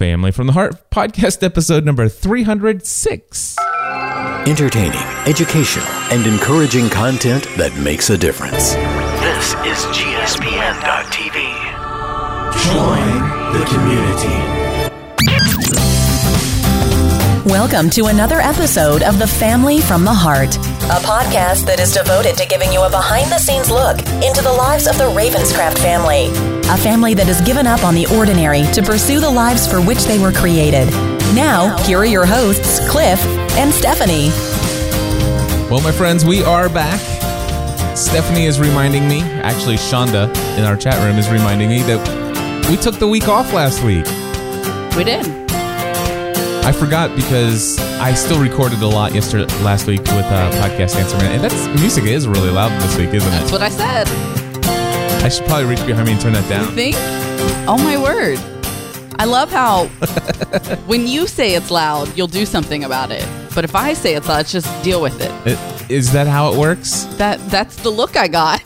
Family from the Heart podcast episode number 306. Entertaining, educational, and encouraging content that makes a difference. This is GSPN.TV. Join the community. Welcome to another episode of The Family from the Heart, a podcast that is devoted to giving you a behind the scenes look into the lives of the Ravenscraft family. A family that has given up on the ordinary to pursue the lives for which they were created. Now, here are your hosts, Cliff and Stephanie. Well, my friends, we are back. Stephanie is reminding me, actually, Shonda in our chat room is reminding me that we took the week off last week. We did. I forgot because I still recorded a lot yesterday, last week with uh, podcast answer man, and that's music is really loud this week, isn't it? That's it? what I said. I should probably reach behind me and turn that You down. think? Oh my word. I love how when you say it's loud, you'll do something about it. But if I say it's loud, just deal with it. It- Is that how it works? That that's the look I got.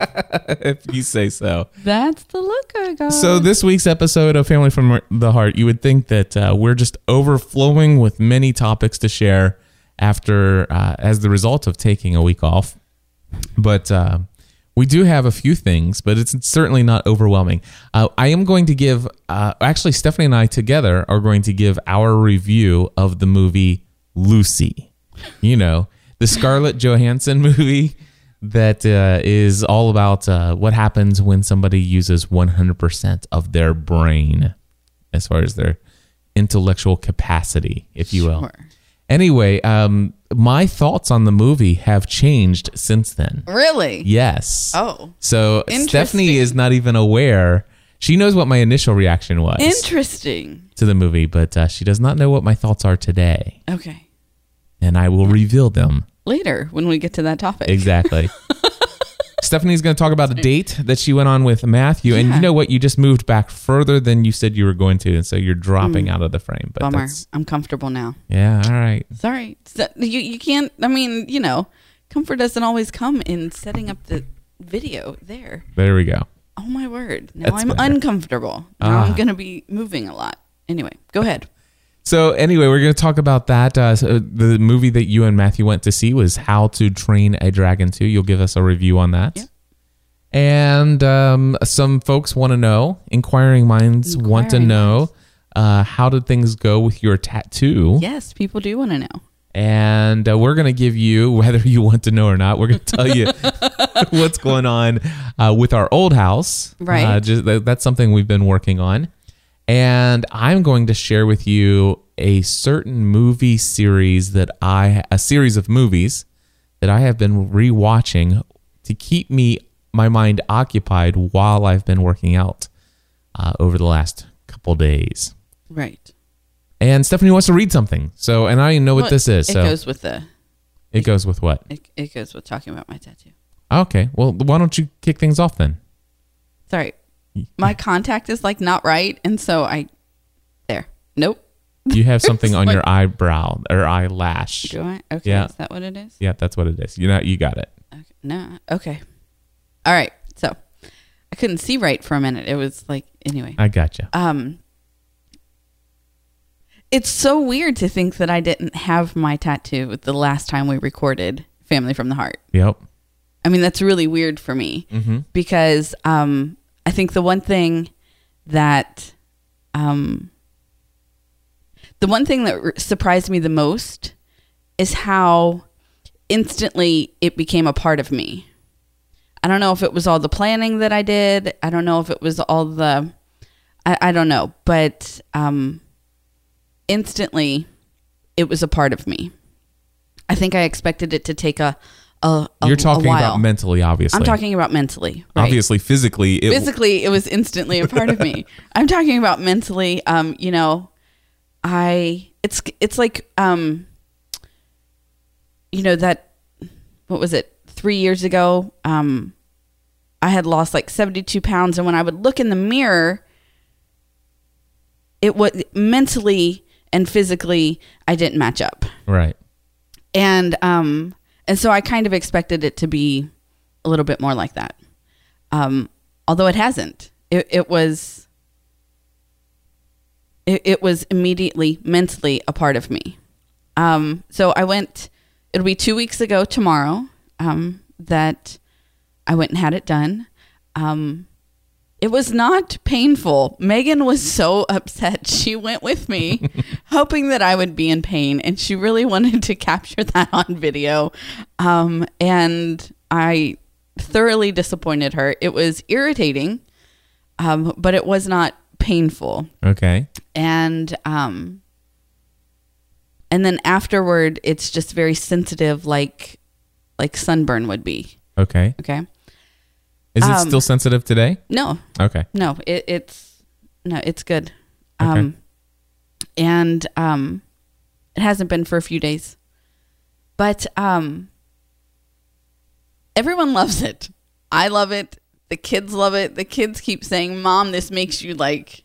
if you say so. That's the look I got. So this week's episode of Family from the Heart, you would think that uh, we're just overflowing with many topics to share after uh, as the result of taking a week off, but uh, we do have a few things, but it's certainly not overwhelming. Uh, I am going to give, uh, actually, Stephanie and I together are going to give our review of the movie Lucy. You know, the Scarlett Johansson movie that uh, is all about uh, what happens when somebody uses 100% of their brain as far as their intellectual capacity, if you will. Sure. Anyway, um, my thoughts on the movie have changed since then. really? Yes. Oh. So Stephanie is not even aware. She knows what my initial reaction was Interesting. to the movie, but uh, she does not know what my thoughts are today. Okay. And I will reveal them. Later when we get to that topic. Exactly. Stephanie's going to talk about a date that she went on with Matthew, and you know what? You just moved back further than you said you were going to, and so you're dropping out of the frame. But Mm. Bummer. I'm comfortable now. yeah, all right. Sorry. So, you you can't I mean, you know, comfort doesn't always come in setting up the video there. There we go. Oh my word. Now That's I'm better. uncomfortable. Now Ah. I'm going to be moving a lot. Anyway, go ahead. So anyway, we're going to talk about that. Uh, so the movie that you and Matthew went to see was How to Train a Dragon 2. You'll give us a review on that. Yeah. And um, some folks want to know, inquiring minds want to know, uh, how did things go with your tattoo? Yes, people do want to know. And uh, we're going to give you, whether you want to know or not, we're going to tell you what's going on uh, with our old house. Right. Uh, just, that, that's something we've been working on. And I'm going to share with you a certain movie series that I, a series of movies that I have been rewatching to keep me, my mind occupied while I've been working out uh, over the last couple days. Right. And Stephanie wants to read something. So, and I know what Well, this is. It so goes with the it goes with what? it, it goes with talking about my tattoo. Okay. Well, why don't you kick things off then? Sorry. My contact is like not right and so I there. Nope. You have something on your eyebrow or eyelash. Do I? Okay. Yeah. Is that what it is? Yeah, that's what it is. You know, you got it. Okay. No. Okay. All right. So, I couldn't see right for a minute. It was like anyway. I gotcha. Um It's so weird to think that I didn't have my tattoo the last time we recorded Family from the Heart. Yep. I mean, that's really weird for me because um, I think the one thing that um, the one thing that surprised me the most is how instantly it became a part of me. I don't know if it was all the planning that I did. I don't know if it was all the, I, I don't know, but um, instantly it was a part of me. I think I expected it to take a, a, a You're a talking while. about mentally, obviously. I'm talking about mentally. Right? Obviously, physically, it, Physically, it was instantly a part of me. I'm talking about mentally. Um, you know, I it's it's like um, you know that what was it three years ago? Um, I had lost like 72 pounds, and when I would look in the mirror, it was mentally and physically I didn't match up right. and um and so I kind of expected it to be a little bit more like that. Um, although it hasn't. It, it was it, it was immediately mentally a part of me. Um, so I went. It'll be two weeks ago tomorrow um, that I went and had it done. Um, it was not painful. Megan was so upset. She went with me, hoping that I would be in pain, and she really wanted to capture that on video. Um, and I thoroughly disappointed her. It was irritating, um, but it was not painful. Okay. And um, and then afterward, it's just very sensitive, like like sunburn would be. Okay. Okay. Is it Um, still sensitive today? No, Okay. no, it, it's no, it's good. Um, and um, it hasn't been for a few days, but um, everyone loves it. I love it. The kids love it. The kids keep saying, "Mom, this makes you like."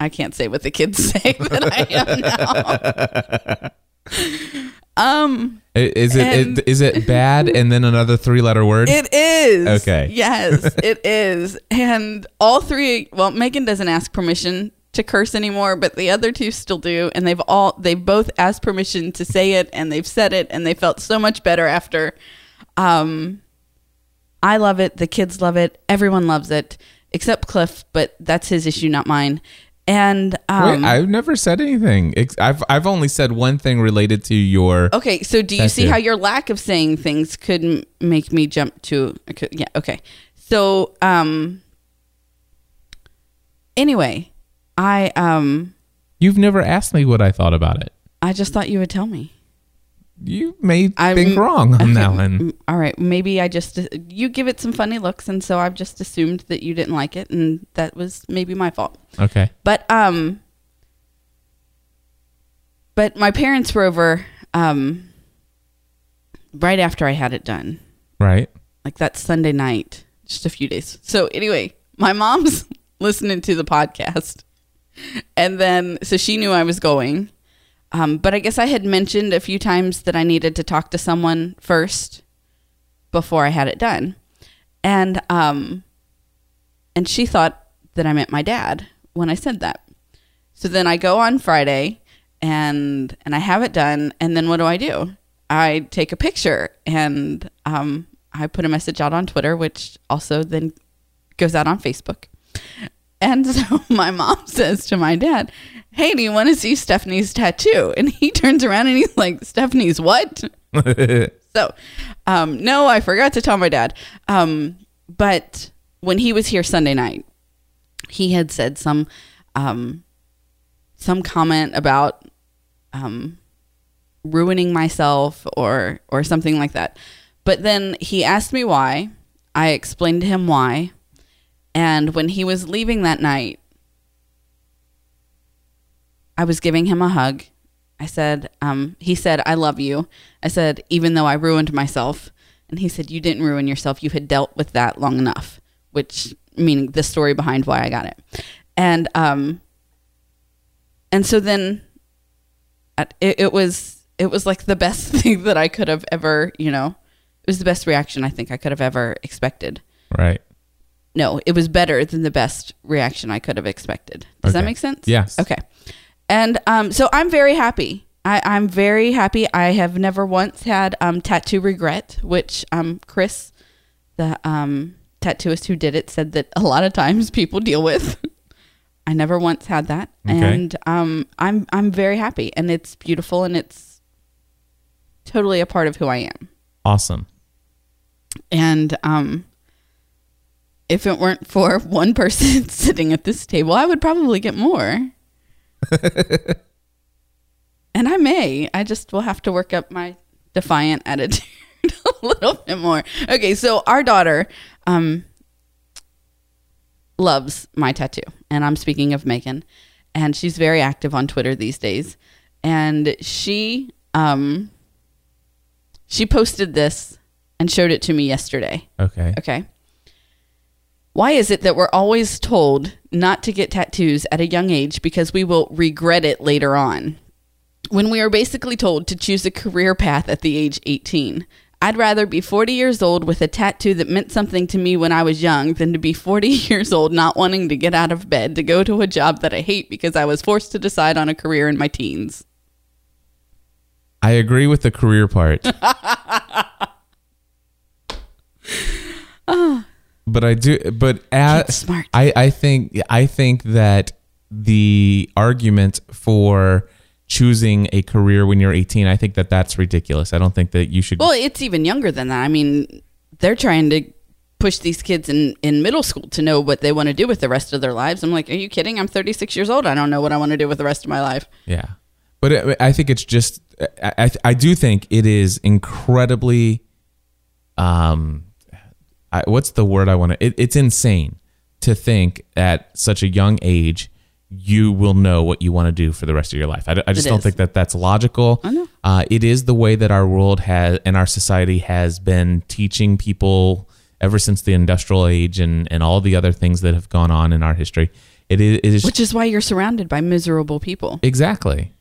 I can't say what the kids say that I am now. um, Is it, is it bad and then another three letter word? It is. Okay. Yes, it is. And all three, well, Megan doesn't ask permission to curse anymore, but the other two still do. And they've all, they've both asked permission to say it and they've said it and they felt so much better after. Um, I love it. The kids love it. Everyone loves it except Cliff, but that's his issue, not mine. And, um, Wait, I've never said anything. I've I've only said one thing related to your. Okay, so do you That's see how your lack of saying things could m- make me jump to okay, yeah, okay. So, um anyway, I um You've never asked me what I thought about it. I just thought you would tell me. You may I'm- think wrong on that one. All right, maybe I just you give it some funny looks and so I've just assumed that you didn't like it and that was maybe my fault. Okay. But um but my parents were over um right after I had it done. Right. like that Sunday night, just a few days. So anyway, my mom's listening to the podcast, and then so she knew I was going. Um, but I guess I had mentioned a few times that I needed to talk to someone first before I had it done, and um, and she thought that I meant my dad when I said that. So then I go on Friday and and I have it done and then what do I do? I take a picture and um I put a message out on Twitter which also then goes out on Facebook. And so my mom says to my dad, "Hey, do you want to see Stephanie's tattoo?" And he turns around and he's like, "Stephanie's what?" So, um, no, I forgot to tell my dad. Um, but when he was here Sunday night, he had said some um, some comment about um, ruining myself or or something like that. But then he asked me why. I explained to him why. And when he was leaving that night, I was giving him a hug. I said, um, he said, I love you. I said, even though I ruined myself. And he said, You didn't ruin yourself. You had dealt with that long enough, which meaning the story behind why I got it. And um and so then it, it was it was like the best thing that I could have ever, you know, it was the best reaction I think I could have ever expected. right. No, it was better than the best reaction I could have expected. Does that make sense? Yes. Okay. And um, so I'm very happy. I, I'm very happy. I have never once had um, tattoo regret, which um, Chris, the um, tattooist who did it, said that a lot of times people deal with. I never once had that, Okay. and um, I'm I'm very happy, and it's beautiful, and it's totally a part of who I am. Awesome. And um, if it weren't for one person sitting at this table, I would probably get more. and I may. I just will have to work up my defiant attitude a little bit more. Okay, so our daughter um, loves my tattoo. And I'm speaking of Megan. And she's very active on Twitter these days. And she um, she posted this and showed it to me yesterday. Okay. Okay. Why is it that we're always told not to get tattoos at a young age because we will regret it later on? When we are basically told to choose a career path at the age 18. I'd rather be 40 years old with a tattoo that meant something to me when I was young than to be 40 years old not wanting to get out of bed to go to a job that I hate because I was forced to decide on a career in my teens. I agree with the career part. but I do but as smart. I, I think I think that the argument for choosing a career when you're 18, I think that that's ridiculous. I don't think that you should Well, it's even younger than that. I mean, they're trying to push these kids in, in middle school to know what they want to do with the rest of their lives. I'm like, are you kidding? I'm 36 years old. I don't know what I want to do with the rest of my life. Yeah, but it, I think it's just I, I I do think it is incredibly, um, I, what's the word I want to? It, it's insane to think at such a young age you will know what you want to do for the rest of your life. I, I just It don't is. think that that's logical. I know. Uh, it is the way that our world has and our society has been teaching people ever since the industrial age and, and all the other things that have gone on in our history. It is, it is Which is why you're surrounded by miserable people. Exactly.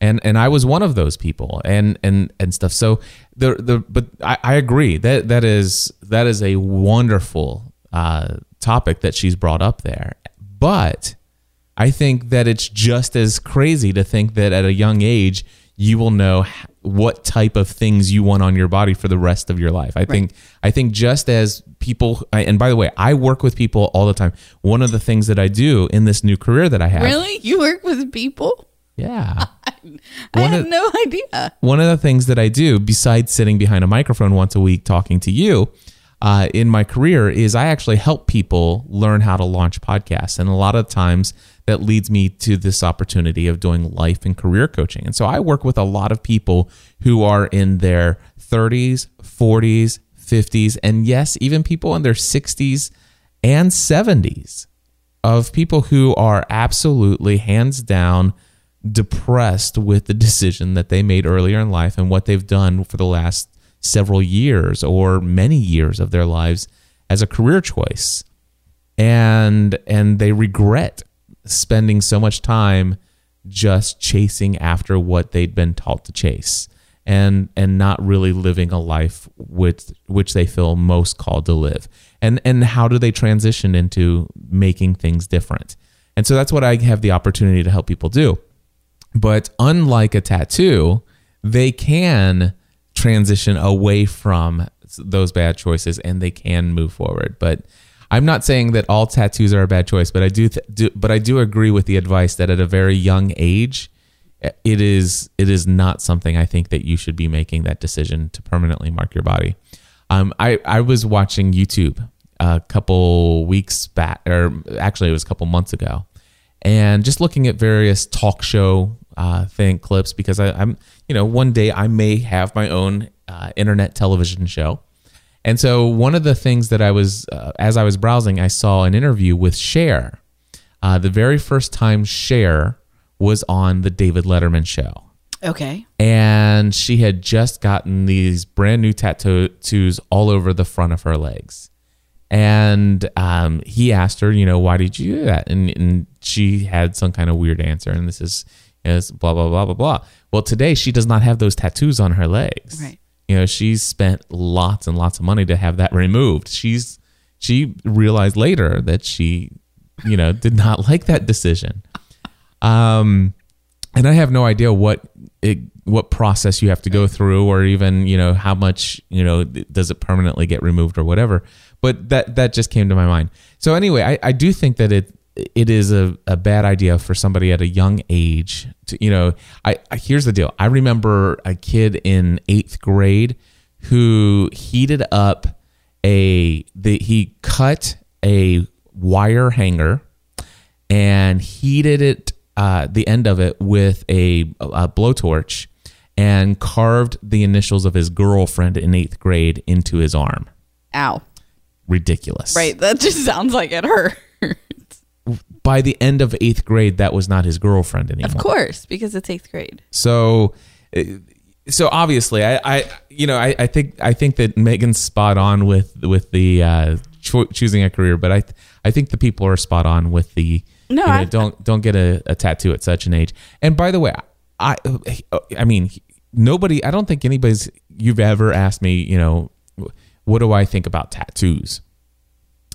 And and I was one of those people and and and stuff. So the the but I, I agree that that is that is a wonderful uh, topic that she's brought up there. But I think that it's just as crazy to think that at a young age you will know what type of things you want on your body for the rest of your life. I think I think just as people and by the way, I work with people all the time. One of the things that I do in this new career that I have Really? You work with people? yeah. I One had of- no idea. One of the things that I do, besides sitting behind a microphone once a week talking to you, uh, in my career is I actually help people learn how to launch podcasts. And a lot of times that leads me to this opportunity of doing life and career coaching. And so I work with a lot of people who are in their 30s, 40s, 50s, and yes, even people in their 60s and 70s of people who are absolutely hands down depressed with the decision that they made earlier in life and what they've done for the last several years or many years of their lives as a career choice. And and they regret spending so much time just chasing after what they'd been taught to chase and and not really living a life with which they feel most called to live. And and how do they transition into making things different? And so that's what I have the opportunity to help people do but unlike a tattoo, they can transition away from those bad choices and they can move forward. But I'm not saying that all tattoos are a bad choice, but I do, th- do but I do agree with the advice that at a very young age, it is it is not something I think that you should be making that decision to permanently mark your body. Um, I I was watching YouTube a couple weeks back, or actually it was a couple months ago, and just looking at various talk show uh, thing clips because I, I'm you know one day I may have my own uh, internet television show, and so one of the things that I was uh, as I was browsing, I saw an interview with Cher. Uh, the very first time Cher was on the David Letterman show Okay. and she had just gotten these brand new tattoos all over the front of her legs. And um, he asked her, you know, why did you do that? And, and she had some kind of weird answer. And this is, is blah, blah, blah, blah, blah. Well, today she does not have those tattoos on her legs. Right. You know, she's spent lots and lots of money to have that removed. She's, she realized later that she, you know, did not like that decision. Um, and I have no idea what it what process you have to go through, or even you know how much you know does it permanently get removed or whatever. But that that just came to my mind. So anyway, I, I do think that it it is a, a bad idea for somebody at a young age to you know I, I here's the deal. I remember a kid in eighth grade who heated up a the he cut a wire hanger and heated it uh, the end of it with a, a blowtorch and carved the initials of his girlfriend in eighth grade into his arm. Ow. Ridiculous. Right. That just sounds like it hurts. By the end of eighth grade, that was not his girlfriend anymore. Of course, because it's eighth grade. So, uh, so obviously, I, I you know, I, I think I think that Megan's spot on with with the uh, cho- choosing a career, but I I think the people are spot on with the No, you know, I- don't don't get a, a tattoo at such an age. And by the way, I I mean nobody. I don't think anybody's you've ever asked me. You know, what do I think about tattoos?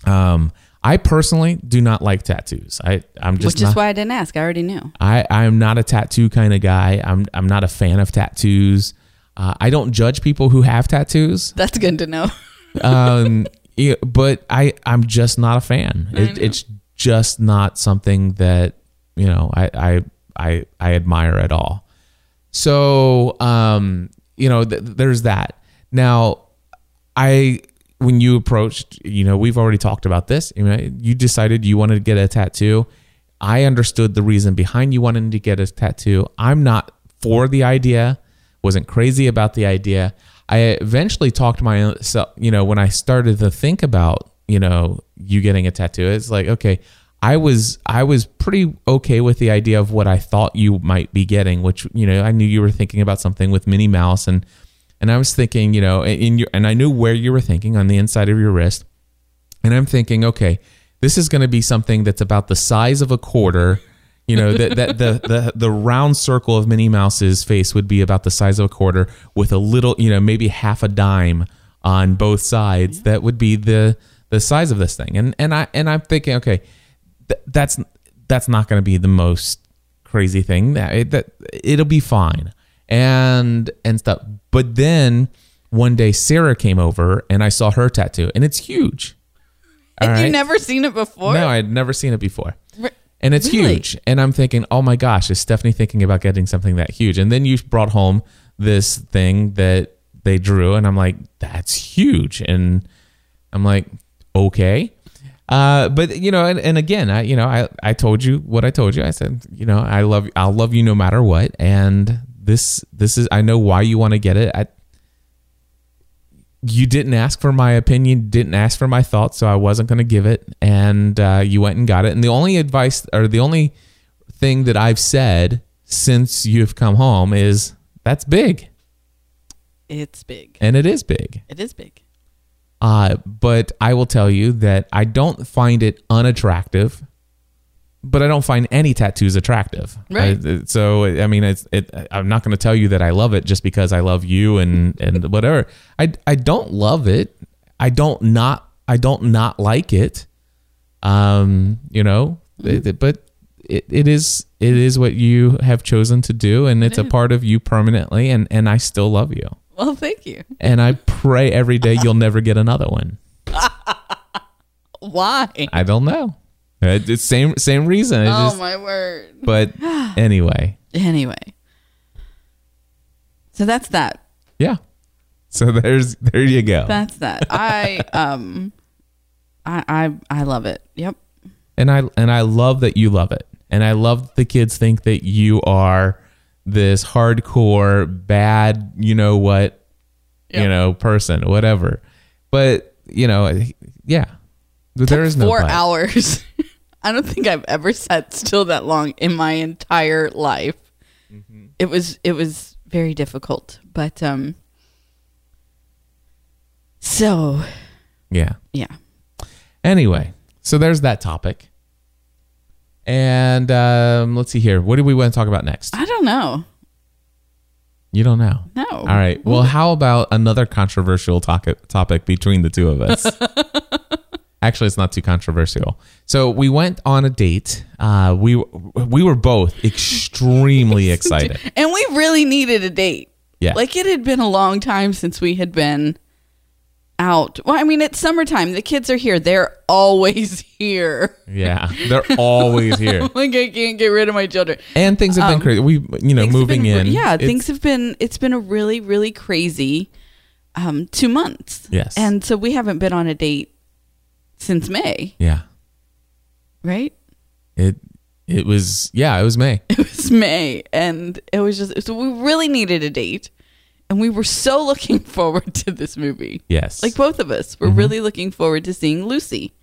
Um, I personally do not like tattoos. I I'm just Which not, is why I didn't ask. I already knew. I I'm not a tattoo kind of guy. I'm I'm not a fan of tattoos. Uh, I don't judge people who have tattoos. That's good to know. um, yeah, but I I'm just not a fan. It, it's just not something that you know I I I, I admire at all. So um, you know, th- there's that. Now, I when you approached, you know, we've already talked about this. You know, you decided you wanted to get a tattoo. I understood the reason behind you wanting to get a tattoo. I'm not for the idea. Wasn't crazy about the idea. I eventually talked myself, you know, when I started to think about, you know, you getting a tattoo, it's like, okay, I was I was pretty okay with the idea of what I thought you might be getting, which, you know, I knew you were thinking about something with Minnie Mouse and and I was thinking, you know, in your and I knew where you were thinking on the inside of your wrist. And I'm thinking, okay, this is going to be something that's about the size of a quarter. You know, that that the, the the round circle of Minnie Mouse's face would be about the size of a quarter with a little, you know, maybe half a dime on both sides. That would be the the size of this thing. And and I and I'm thinking, okay, th- that's that's not going to be the most crazy thing. That it, that it'll be fine. And and stuff. But then one day Sarah came over and I saw her tattoo and it's huge. All Had you right? never seen it before? No, I had never seen it before. Re- And it's Really? huge. And I'm thinking, oh my gosh, is Stephanie thinking about getting something that huge? And then you brought home this thing that they drew, and I'm like, that's huge. And I'm like, okay. Uh, but you know, and, and again, I you know, I, I told you what I told you. I said, you know, I love I'll love you no matter what. And this this is I know why you want to get it. I you didn't ask for my opinion, didn't ask for my thoughts, so I wasn't going to give it. And uh, you went and got it. And the only advice or the only thing that I've said since you've come home is that's big, It's big. and it is big. It is big. Uh, but I will tell you that I don't find it unattractive, but I don't find any tattoos attractive. Right. I- so I mean, it's it. I'm not going to tell you that I love it just because I love you and and whatever. I I don't love it. I don't not I don't not like it. Um, you know, it- it- but it, it is it is what you have chosen to do, and it's a part of you permanently, and and I still love you Well, thank you. and I pray every day you'll never get another one. Why? I don't know. It- It's same same reason. It's oh just- my word. but anyway, Anyway. So that's that. yeah. So there's there you go. That's that. I um I I I love it. Yep. And I and I love that you love it. And I love that the kids think that you are this hardcore bad, you know what, you know, person, whatever. But, you know, yeah. There is no Four hours. I don't think I've ever sat still that long in my entire life. Mm-hmm. It was it was very difficult. But um so Yeah. yeah. Anyway, so there's that topic. And um, let's see here. What do we want to talk about next? I don't know. You don't know. No. All right. Well, how about another controversial topic topic between the two of us? Actually, it's not too controversial. So we went on a date. Uh, we we were both extremely excited. And we really needed a date. Yeah. Like it had been a long time since we had been out. Well, I mean, it's summertime. The kids are here. They're always here. Yeah, they're always here, like I can't get rid of my children. and things have been crazy. We, you know, Um, moving been- in. Yeah, things have been. It's been a really, really crazy um, two months. Yes. and so we haven't been on a date since May, Yeah, right? it it was. Yeah, it was May. It was May, and it was just so we really needed a date, and we were so looking forward to this movie. Yes, Like both of us were really looking forward to seeing Lucy.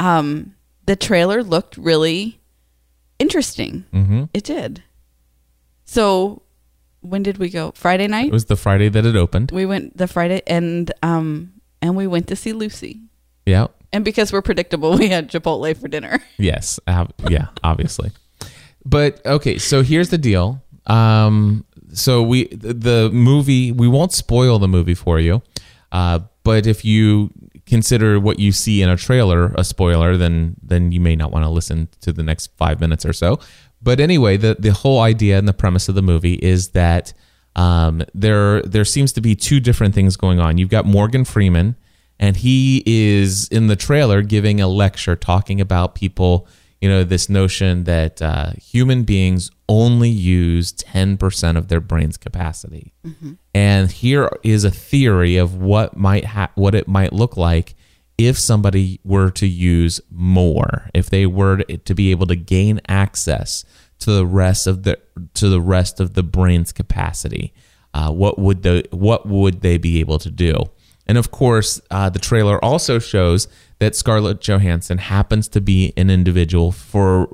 Um, the trailer looked really interesting. hmm It did. So, when did we go? Friday night. It was the Friday that it opened. we went the Friday, and um, and we went to see Lucy. Yeah. And because we're predictable, we had Chipotle for dinner. Yes. ob- yeah. Obviously. But okay. So here's the deal. Um. so we the movie we won't spoil the movie for you, uh, but if you consider what you see in a trailer a spoiler, then then you may not want to listen to the next five minutes or so. But anyway, the the whole idea and the premise of the movie is that um, there there seems to be two different things going on. You've got Morgan Freeman, and he is in the trailer giving a lecture talking about people. You know this notion that uh, human beings only use ten percent of their brain's capacity, and here is a theory of what might ha- what it might look like if somebody were to use more, if they were to be able to gain access to the rest of the to the rest of the brain's capacity, uh, what would the what would they be able to do? And of course, uh, the trailer also shows that Scarlett Johansson happens to be an individual for,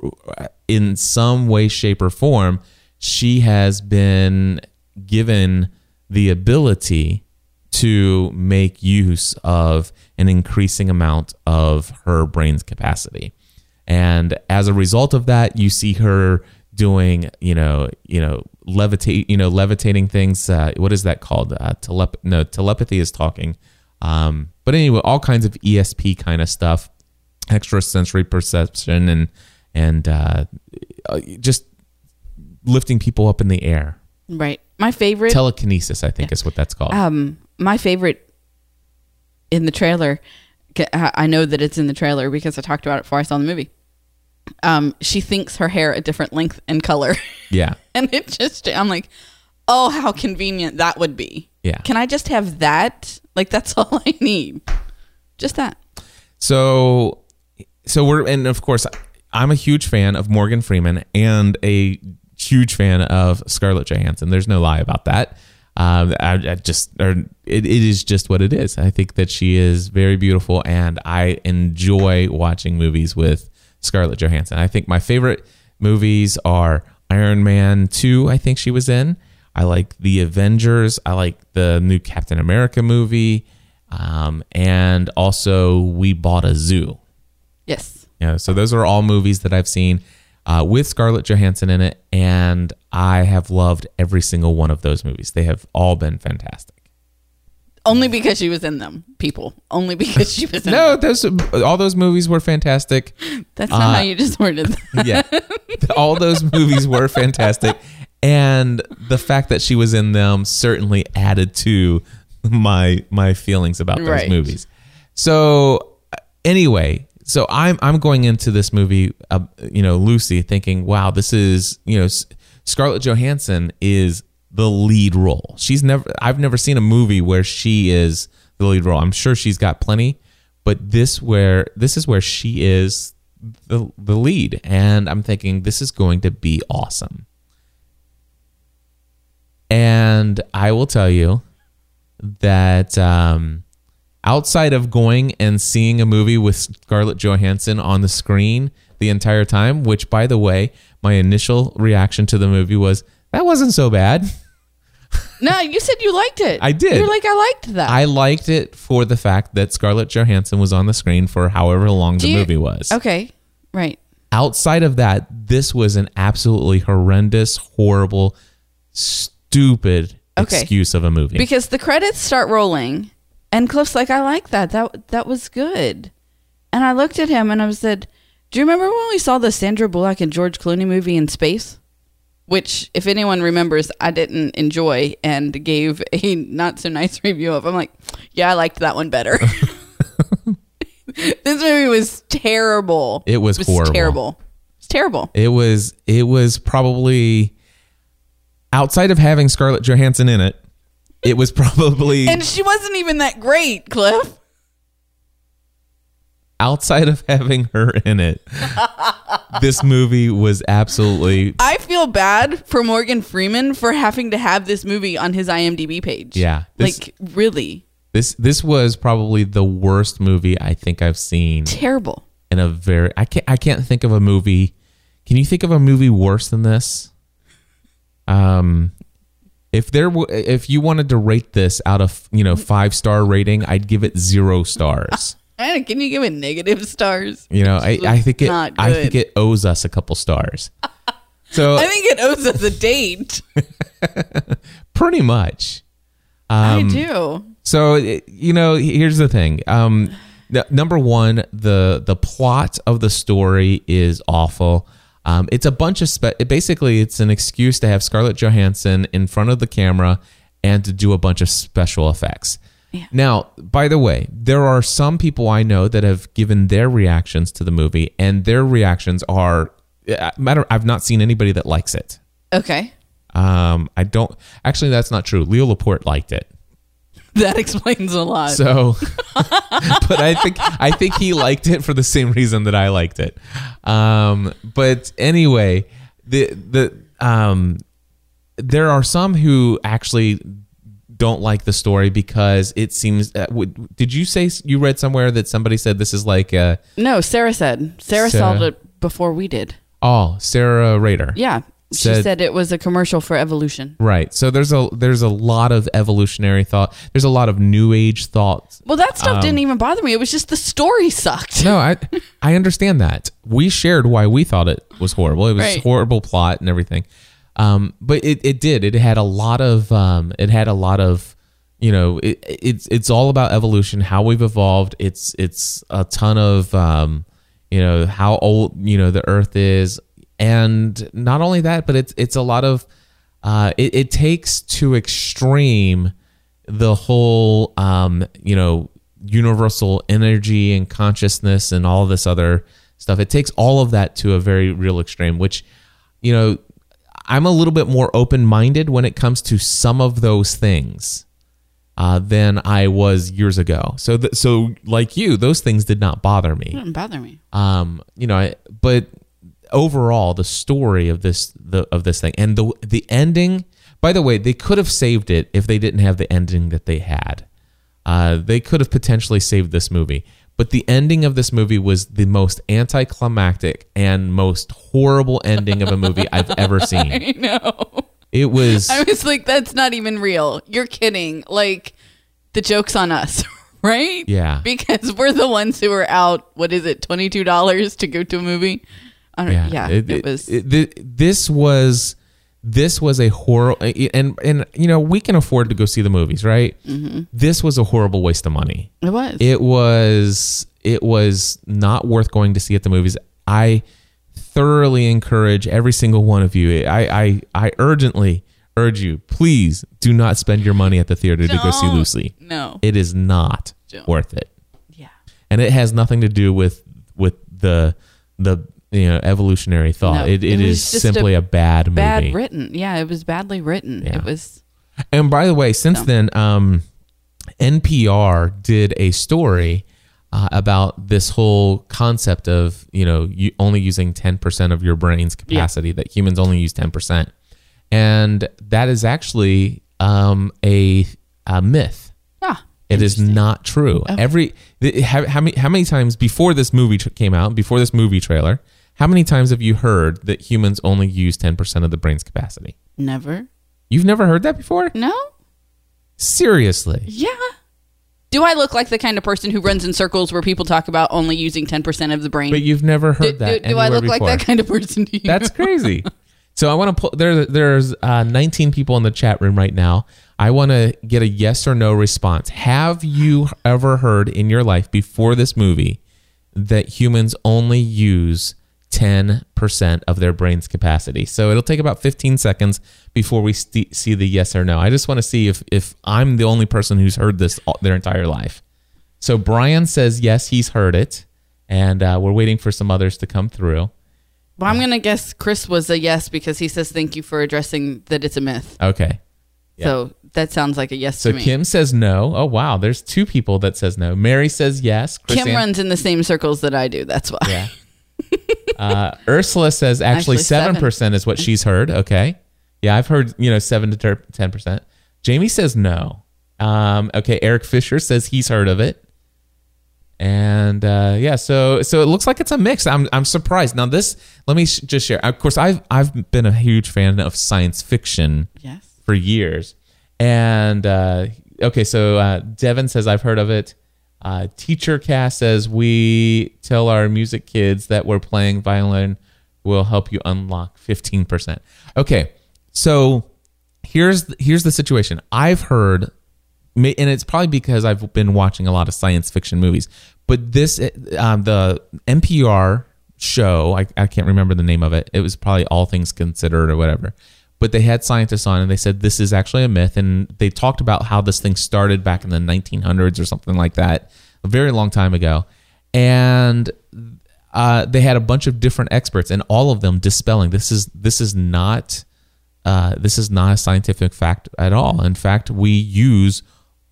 in some way, shape, or form, she has been given the ability to make use of an increasing amount of her brain's capacity. And as a result of that, you see her doing, you know, you know, levitate, you know, levitating things. Uh, what is that called? Uh, telep- no, telepathy is talking. Um, but anyway, all kinds of ESP kind of stuff, extrasensory perception, and and uh, just lifting people up in the air. Right. My favorite Telekinesis, I think, is what that's called. um my favorite in the trailer I know that it's in the trailer because I talked about it before I saw the movie. Um she thinks her hair a different length and color. yeah. and it just I'm like, "Oh, how convenient that would be." Yeah. Can I just have that? Like that's all I need. Just that. So, so we're and of course, I'm a huge fan of Morgan Freeman and a huge fan of Scarlett Johansson. There's no lie about that. Um, I, I just, or it, it is just what it is. I think that she is very beautiful, and I enjoy watching movies with Scarlett Johansson. I think my favorite movies are Iron Man 2, I think she was in. I like The Avengers. I like the new Captain America movie. Um, and also, We Bought a Zoo. Yes. Yeah, so those are all movies that I've seen uh, with Scarlett Johansson in it, and I have loved every single one of those movies. They have all been fantastic. Only because she was in them, people. Only because she was in No, them. those all those movies were fantastic. That's not uh, how you just worded that. Yeah, all those movies were fantastic, and the fact that she was in them certainly added to my my feelings about those Right. movies. So anyway, so I'm I'm going into this movie, uh, you know, Lucy, thinking, wow, this is you know, Scarlett Johansson is the lead role. She's never I've never seen a movie where she is the lead role. I'm sure she's got plenty, but this where this is where she is the the lead, and I'm thinking this is going to be awesome. And I will tell you that um, outside of going and seeing a movie with Scarlett Johansson on the screen the entire time, which by the way, my initial reaction to the movie was that wasn't so bad. No, you said you liked it. I did. You're like, I liked that. I liked it for the fact that Scarlett Johansson was on the screen for however long Do the you- movie was. Okay. Right. Outside of that, this was an absolutely horrendous, horrible, stupid Okay. excuse of a movie. Because the credits start rolling and Cliff's like, I like that. That that was good. And I looked at him and I said, Do you remember when we saw the Sandra Bullock and George Clooney movie in space? Which, if anyone remembers, I didn't enjoy and gave a not so nice review of. I'm like, yeah, I liked that one better. this movie was terrible. It was horrible. terrible. It's terrible. It was it was probably outside of having Scarlett Johansson in it, it was probably And she wasn't even that great, Cliff. Outside of having her in it. this movie was absolutely I feel bad for Morgan Freeman for having to have this movie on his IMDb page. Yeah, this- like really this this was probably the worst movie I think I've seen terrible. in a very I can't I can't think of a movie. Can you think of a movie worse than this? Um if there w- if you wanted to rate this out of, you know, 5 star rating, I'd give it 0 stars. Can you give it negative stars? You know, I, I think it Not I think it owes us a couple stars. So I think it owes us a date. Pretty much. I do. So you know, here's the thing. Um, n- number one, the the plot of the story is awful. Um, it's a bunch of spe- basically it's an excuse to have Scarlett Johansson in front of the camera and to do a bunch of special effects. Yeah. Now, by the way, there are some people I know that have given their reactions to the movie, and their reactions are uh, matter. I've not seen anybody that likes it. Okay. Um, I don't actually. That's not true. Leo Laporte liked it. That explains a lot. So, but I think I think he liked it for the same reason that I liked it. Um, but anyway, the the um, there are some who actually don't like the story because it seems. Uh, w- did you say you read somewhere that somebody said this is like a no, Sarah said. Sarah Sarah- saw it before we did. oh Sarah Rader Yeah. She Said- it was a commercial for evolution. right? So there's a there's a lot of evolutionary thought. There's a lot of new age thoughts Well, that stuff didn't even bother me. It was just the story sucked. No, I I understand that. We shared why we thought it was horrible. It was Right. horrible plot and everything. Um, but it, it did. It had a lot of um, it had a lot of you know it, it's it's all about evolution, how we've evolved. It's it's a ton of um, you know how old you know the Earth is, and not only that, but it's it's a lot of uh, it, it takes to extreme the whole um, you know universal energy and consciousness and all this other stuff it takes all of that to a very real extreme which you know i'm a little bit more open-minded when it comes to some of those things uh, than i was years ago. So th- so like you those things did not bother me. It didn't bother me. um you know I, but overall the story of this the of this thing and the the ending by the way they could have saved it if they didn't have the ending that they had. Uh they could have potentially saved this movie but the ending of this movie was the most anticlimactic and most horrible ending of a movie I've ever seen. I know. It was I was like, that's not even real. You're kidding. Like, the joke's on us, right? Yeah. Because we're the ones who are out, what is it, $22 to go to a movie? I don't, yeah, it, was. it- thi- this was this was a horrible and and you know we can afford to go see the movies right Mm-hmm. this was a horrible waste of money it was. it was it was not worth going to see at the movies i thoroughly encourage every single one of you i i, I urgently urge you please do not spend your money at the theater to go see Don't. lucy no. it is not Don't. worth it yeah. and it has nothing to do with with the the you know evolutionary thought. No, it, it it is simply a a, bad movie. Bad written. Yeah, it was badly written. Yeah. It was. And by the way, since No. then, um, NPR did a story uh, about this whole concept of you know you only using ten percent of your brain's capacity. That humans only use ten percent, and that is actually um, a a myth. Ah. It is not true. Every how, how many how many times before this movie came out, before this movie trailer, how many times have you heard that humans only use ten percent of the brain's capacity? Never. You've never heard that before? No? Seriously? Yeah. Do I look like the kind of person who runs in circles where people talk about only using 10% of the brain? But you've never do, heard that. do, do I look like that kind of person to you? That's crazy. So I want to pull there. There's uh, 19 people in the chat room right now. I want to get a yes or no response. Have you ever heard in your life before this movie that humans only use 10% of their brain's capacity? So it'll take about 15 seconds before we st- see the yes or no. I just want to see if if I'm the only person who's heard this all, their entire life. So Brian says yes, he's heard it, and uh, we're waiting for some others to come through. well, I'm going to guess Chris was a yes because he says thank you for addressing that it's a myth. Okay. So that sounds like a yes So to me. Kim says no. Oh wow, there's two people that says no. Mary says yes. Kim Chrisanne- runs in the same circles that I do. That's why. Yeah. uh, Ursula says actually seven. percent is what she's heard. Okay. Yeah, I've heard you know seven to ten percent. Jamie says no. Um, okay, Eric Fisher says he's heard of it. And uh, yeah, so so it looks like it's a mix. I'm I'm surprised. Now this, let me sh- just share. Of course, I've I've been a huge fan of science fiction Yes. for years. And uh, okay, so uh, Devin says I've heard of it. Uh, Teacher Cast says we tell our music kids that we're playing violin will help you unlock fifteen percent. Okay, so here's here's the situation. I've heard, and it's probably because I've been watching a lot of science fiction movies. But this, um, the NPR show, I, I can't remember the name of it. It was probably All Things Considered or whatever. But they had scientists on, and they said this is actually a myth, and they talked about how this thing started back in the 1900s or something like that, a very long time ago, and uh, they had a bunch of different experts, and all of them dispelling this is this is not uh, this is not a scientific fact at all. In fact, we use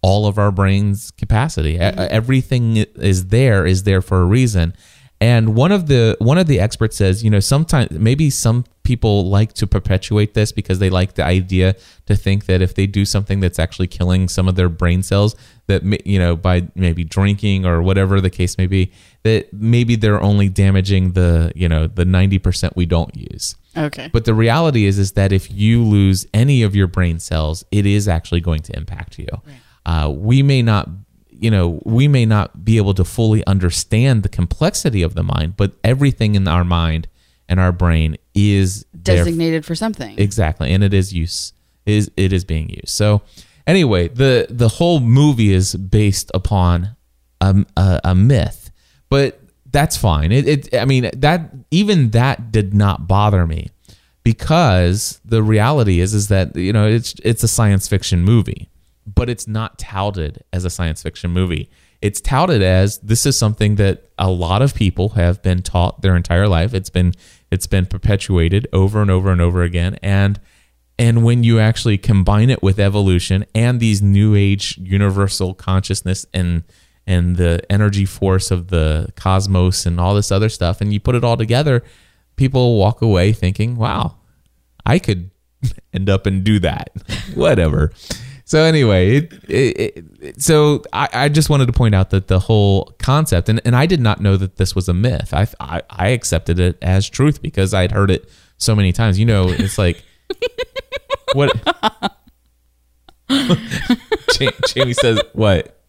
all of our brain's capacity. E- Everything is there is there for a reason. And one of the one of the experts says, you know, sometimes maybe some people like to perpetuate this because they like the idea to think that if they do something that's actually killing some of their brain cells, that you know by maybe drinking or whatever the case may be, that maybe they're only damaging the you know the ninety percent we don't use. Okay. But the reality is, is that if you lose any of your brain cells, it is actually going to impact you. Uh, we may not, you know, we may not be able to fully understand the complexity of the mind, but everything in our mind and our brain is Designated for something. exactly, and it is use is it is being used. So anyway, the the whole movie is based upon a, a, a myth, but that's fine. It, it I mean that even that did not bother me because the reality is is that you know it's it's a science fiction movie, but it's not touted as a science fiction movie. It's touted as this is something that a lot of people have been taught their entire life. It's been it's been perpetuated over and over and over again and and when you actually combine it with evolution and these new age universal consciousness and and the energy force of the cosmos and all this other stuff, and you put it all together, people walk away thinking, "Wow, I could end up and do that." Whatever. So anyway, it, it, it, so I, I just wanted to point out that the whole concept, and, and I did not know that this was a myth. I, I I accepted it as truth because I'd heard it so many times. You know, it's like what Jamie says. What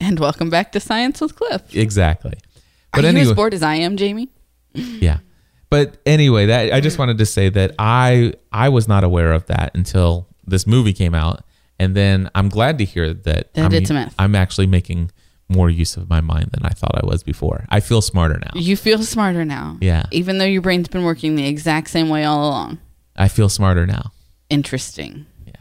and welcome back to Science with Cliff. exactly? Are But you anyway, as bored as I am, Jamie? yeah. But anyway, that I just wanted to say that I I was not aware of that until this movie came out, and then I'm glad to hear that, That I'm, it's a myth. I'm actually making more use of my mind than I thought I was before. I feel smarter now. You feel smarter now. Yeah. Even though your brain's been working the exact same way all along. I feel smarter now. Interesting. Yeah.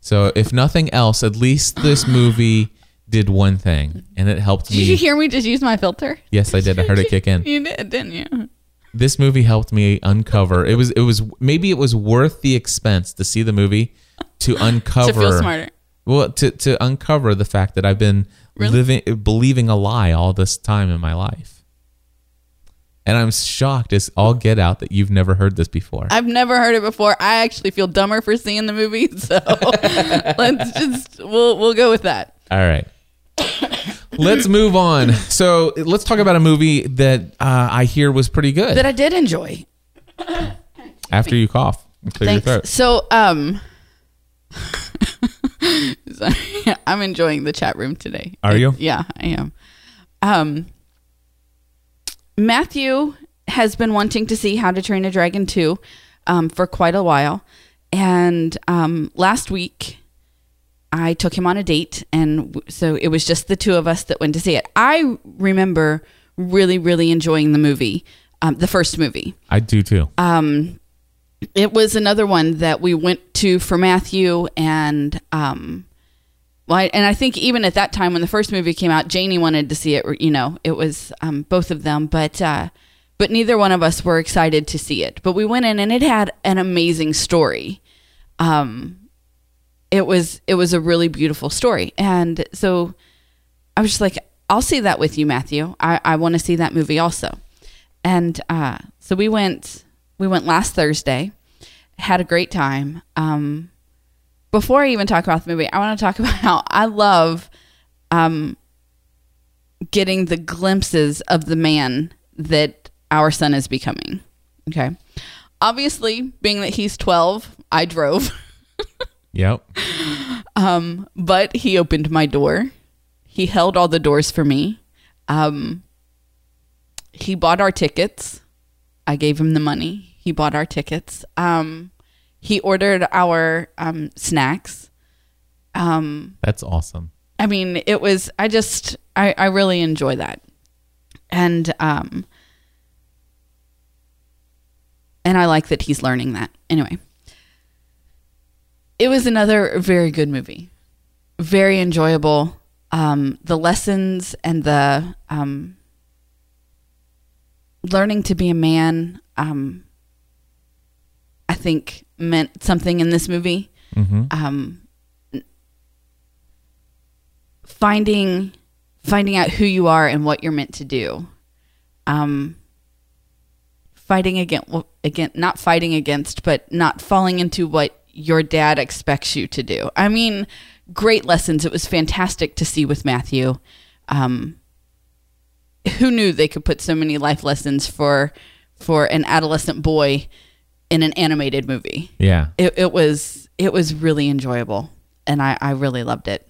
So if nothing else, at least this movie did one thing, and it helped me. Did you hear me just use my filter? Yes, I did. I heard it kick in. You did, didn't you? this movie helped me uncover it was it was maybe it was worth the expense to see the movie to uncover To feel smarter. well to to uncover the fact that i've been Really? living believing a lie all this time in my life and i'm shocked as all get out that you've never heard this before I've never heard it before. I actually feel dumber for seeing the movie, so let's just we'll we'll go with that. all right let's move on so let's talk about a movie that uh, i hear was pretty good That I did enjoy. after you cough and clear your throat So, um, sorry, I'm enjoying the chat room today. Are you? Yeah, I am. Um, Matthew has been wanting to see How to Train a Dragon 2 um, for quite a while. And um, last week, I took him on a date. And w- so it was just the two of us that went to see it. I remember really, really enjoying the movie, um, the first movie i do too it was another one that we went to for Matthew and um well, I, and I think even at that time when the first movie came out, Janie wanted to see it. You know, it was um, both of them, but uh, but neither one of us were excited to see it. But we went in and it had an amazing story. Um, it was it was a really beautiful story, and so I was just like, I'll see that with you, Matthew. I, I want to see that movie also. And uh, so we went we went last Thursday, had a great time. Um, before I even talk about the movie, I want to talk about how I love um, getting the glimpses of the man that our son is becoming. Okay. Obviously, being that he's 12, I drove, yep Um, but he opened my door. He held all the doors for me. Um, he bought our tickets. I gave him the money. He bought our tickets. Um, He ordered our um, snacks. That's awesome. I mean, it was. I just. I, I really enjoy that, and um, and I like that he's learning that. Anyway, it was another very good movie, very enjoyable. Um, the lessons and the um, learning to be a man, um, I think meant something in this movie. Um, finding finding out who you are and what you're meant to do. Um, fighting against again not fighting against, but not falling into what your dad expects you to do. I mean, great lessons. It was fantastic to see with Matthew. Um, who knew they could put so many life lessons for for an adolescent boy in an animated movie? Yeah. It, it was it was really enjoyable, and I, I really loved it.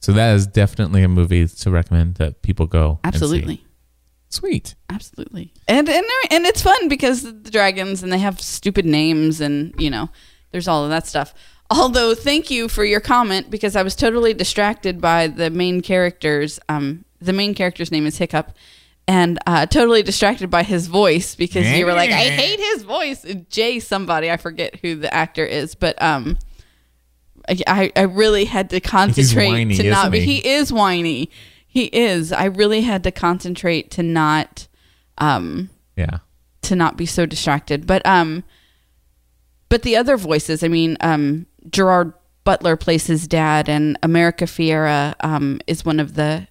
So that is definitely a movie to recommend that people go. and see. Absolutely. Sweet. Absolutely. And and and it's fun because the dragons and they have stupid names and you know, there's all of that stuff. Although thank you for your comment because I was totally distracted by the main character's um the main character's name is Hiccup and uh totally distracted by his voice because you were like I hate his voice. Jay somebody, I forget who the actor is, but um I, I- really had to concentrate whiny, to not be. he? He is whiny. He is. I really had to concentrate to not um Yeah. to not be so distracted. But um but the other voices, I mean, um Gerard Butler plays his dad and America Ferrera um is one of the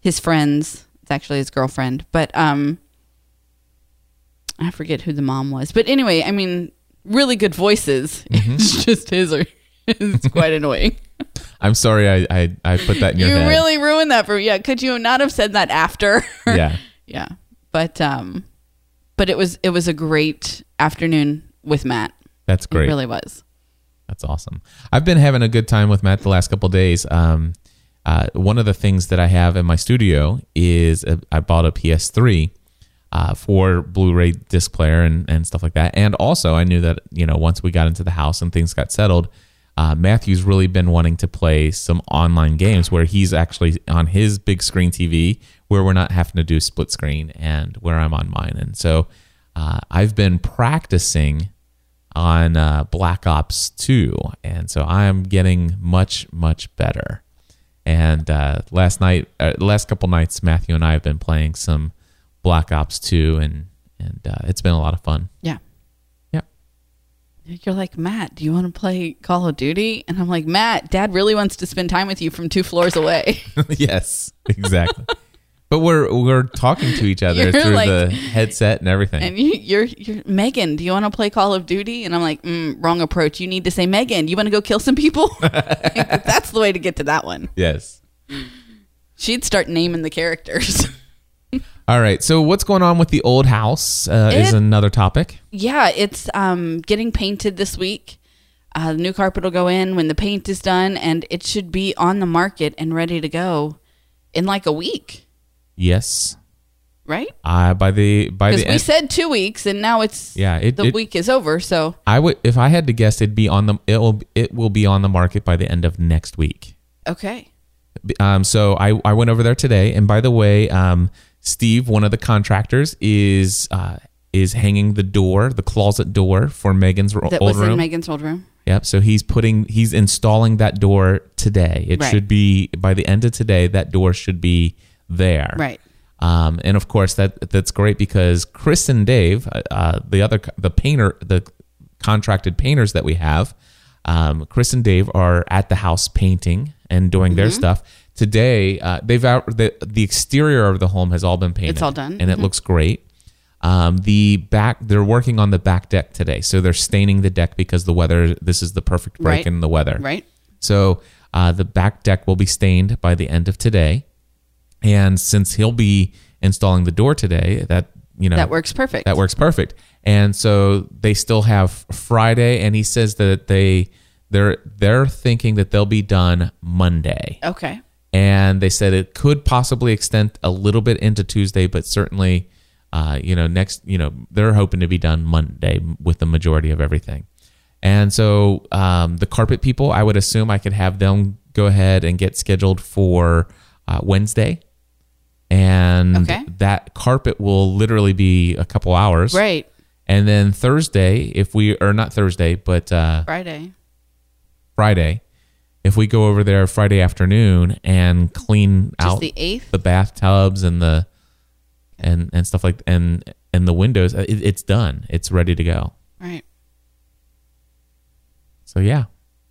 his friends. It's actually his girlfriend. But um I forget who the mom was. But anyway, I mean, really good voices. It's just his or it's quite annoying. I'm sorry I, I, I put that in your you head. really ruined that for me. Yeah, could you not have said that after? Yeah. yeah. But um but it was it was a great afternoon with Matt. That's great. It really was. That's awesome. I've been having a good time with Matt the last couple days. Um, uh, one of the things that I have in my studio is a, I bought a PS3 uh, for Blu-ray disc player and, and stuff like that. And also, I knew that you know once we got into the house and things got settled, uh, Matthew's really been wanting to play some online games where he's actually on his big screen TV, where we're not having to do split screen, and where I'm on mine. And so uh, I've been practicing on uh, Black Ops 2. And so I am getting much, much better. And uh, last night, uh, last couple nights, Matthew and I have been playing some Black Ops 2, and, and uh, it's been a lot of fun. Yeah. Yep. You're like, Matt, do you want to play Call of Duty? And I'm like, Matt, dad really wants to spend time with you from two floors away. yes, exactly. but we're we're talking to each other through like- the headset and everything. and you, you're, you're, Megan, do you want to play Call of Duty? And I'm like, mm, wrong approach. You need to say, Megan, you want to go kill some people? That's the way to get to that one. yes. She'd start naming the characters. All right. So what's going on with the old house uh, is another topic. yeah, it's um, getting painted this week. Uh, the new carpet will go in when the paint is done, and it should be on the market and ready to go in like a week, Yes. right? Uh, by the by the we end, said two weeks, and now it's Yeah, it- the it- week is over. So I would if I had to guess, it'd be on the it will it will be on the market by the end of next week. okay, Um, so I, I went over there today, and by the way, um, Steve, one of the contractors, is uh, is hanging the door, the closet door for Megan's that old was in room. Megan's old room. yep. So he's putting he's installing that door today. It Right. should be by the end of today. That door should be there. Right. Um, and of course that that's great because Chris and Dave, uh, uh, the other the painter, the contracted painters that we have, um, Chris and Dave are at the house painting and doing Mm-hmm. their stuff. Today, uh, they've out the the exterior of the home has all been painted. It's all done. and it looks great. Um, the back, they're working on the back deck today, so they're staining the deck because the weather. This is the perfect break Right. in the weather, Right. so uh, the back deck will be stained by the end of today. And since he'll be installing the door today, that you know That works perfect. That works perfect. And so they still have Friday, and he says that they they're they're thinking that they'll be done Monday. Okay. And they said it could possibly extend a little bit into Tuesday, but certainly, uh, you know, next, you know, they're hoping to be done Monday with the majority of everything. And so um, the carpet people, I would assume I could have them go ahead and get scheduled for uh, Wednesday. And Okay. that carpet will literally be a couple hours. Right. And then Thursday, if we, or not Thursday, but uh, Friday. Friday, if we go over there Friday afternoon and clean Just out the 8th? the bathtubs and the and and stuff like and and the windows, it, it's done. It's ready to go. Right. So yeah,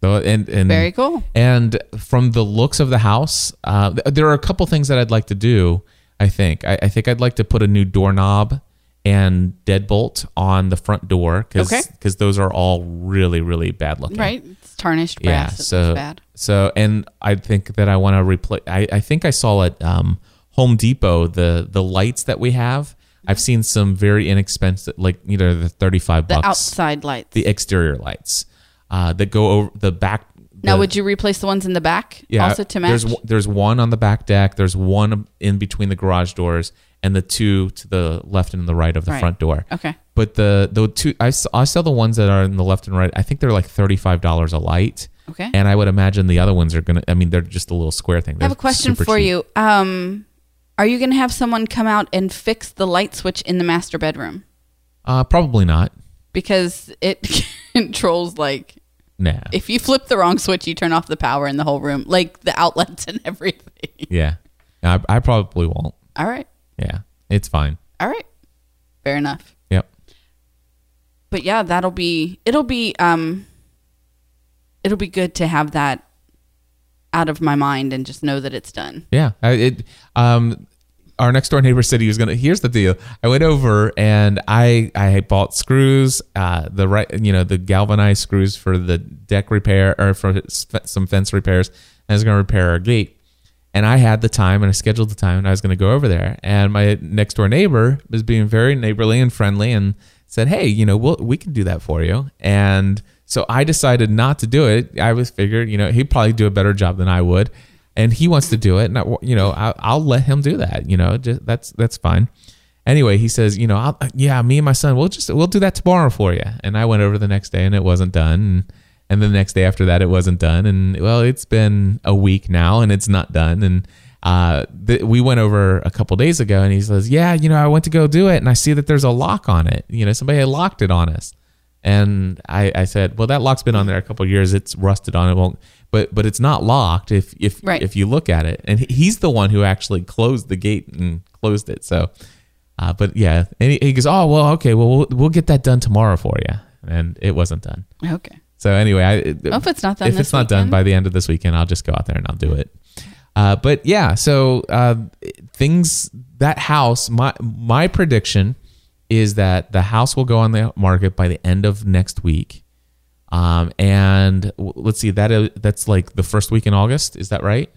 so and and Very cool. And from the looks of the house, uh, there are a couple things that I'd like to do. I think I, I think I'd like to put a new doorknob and deadbolt on the front door because Okay. those are all really really bad looking. Right. It's tarnished Yeah. brass. It So bad. so and I think that I want to replace. I, I think I saw at um, Home Depot the the lights that we have. I've seen some very inexpensive, like you know, the thirty five bucks. The outside lights. the exterior lights uh, that go over the back. now, would you replace the ones in the back yeah, also to match? There's one- there's one on the back deck. There's one in between the garage doors, and the two to the left and the right of the Right. front door. Okay. But the the two I saw, I saw the ones that are in the left and right. I think they're like thirty five dollars a light. Okay. And I would imagine the other ones are gonna. I mean, they're just a little square thing. I have a question for cheap. you. Um, are you going to have someone come out and fix the light switch in the master bedroom? Uh, probably not. Because it controls like Nah. if you flip the wrong switch, you turn off the power in the whole room, like the outlets and everything. yeah. I, I probably won't. All right. Yeah. It's fine. All right. Fair enough. Yep. But yeah, that'll be it'll be um it'll be good to have that out of my mind and just know that it's done. Yeah. It. Um. Our next door neighbor said he was gonna. Here's the deal. I went over and I I bought screws. Uh. The right. You know the galvanized screws for the deck repair or for some fence repairs. And I was gonna repair our gate. And I had the time and I scheduled the time and I was to go over there. And my next door neighbor was being very neighborly and friendly and said, Hey, you know, we'll, we can do that for you. And so I decided not to do it. I was figured, you know, he'd probably do a better job than I would. And he wants to do it. And, I, you know, I, I'll let him do that. You know, just, that's, that's fine. Anyway, he says, you know, I'll, yeah, me and my son, we'll just, we'll do that tomorrow for you. And I went over the next day and it wasn't done. And, and the next day after that it wasn't done and well it's been a week now and it's not done and uh, th- we went over a couple days ago and he says yeah you know i went to go do it and i see that there's a lock on it you know somebody had locked it on us and i, I said well that lock's been on there a couple years it's rusted on it won't but but it's not locked if if Right. if you look at it and he's the one who actually closed the gate and closed it so uh, but yeah and he, he goes oh well okay well, we'll we'll get that done tomorrow for you and it wasn't done Okay. so anyway, I, Well, if it's not done if it's not done by the end of this weekend, I'll just go out there and I'll do it. Uh, but yeah, so uh, things that house, my my prediction is that the house will go on the market by the end of next week. Um, and w- let's see, that is, that's like the first week in August. Is that right?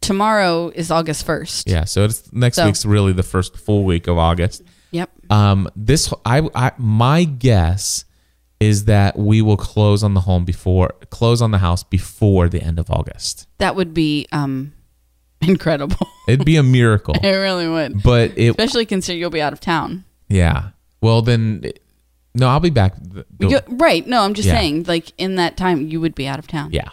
Tomorrow is August 1st. Yeah. So it's next So- week's really the first full week of August. Yep. Um, this I, I my guess is that we will close on the home before close on the house before the end of August. That would be um incredible. It'd be a miracle, it really would. but it Especially considering you'll be out of town. yeah. Well then, no, I'll be back. the- the- You- right. No, I'm just Yeah. saying, like in that time, you would be out of town. yeah,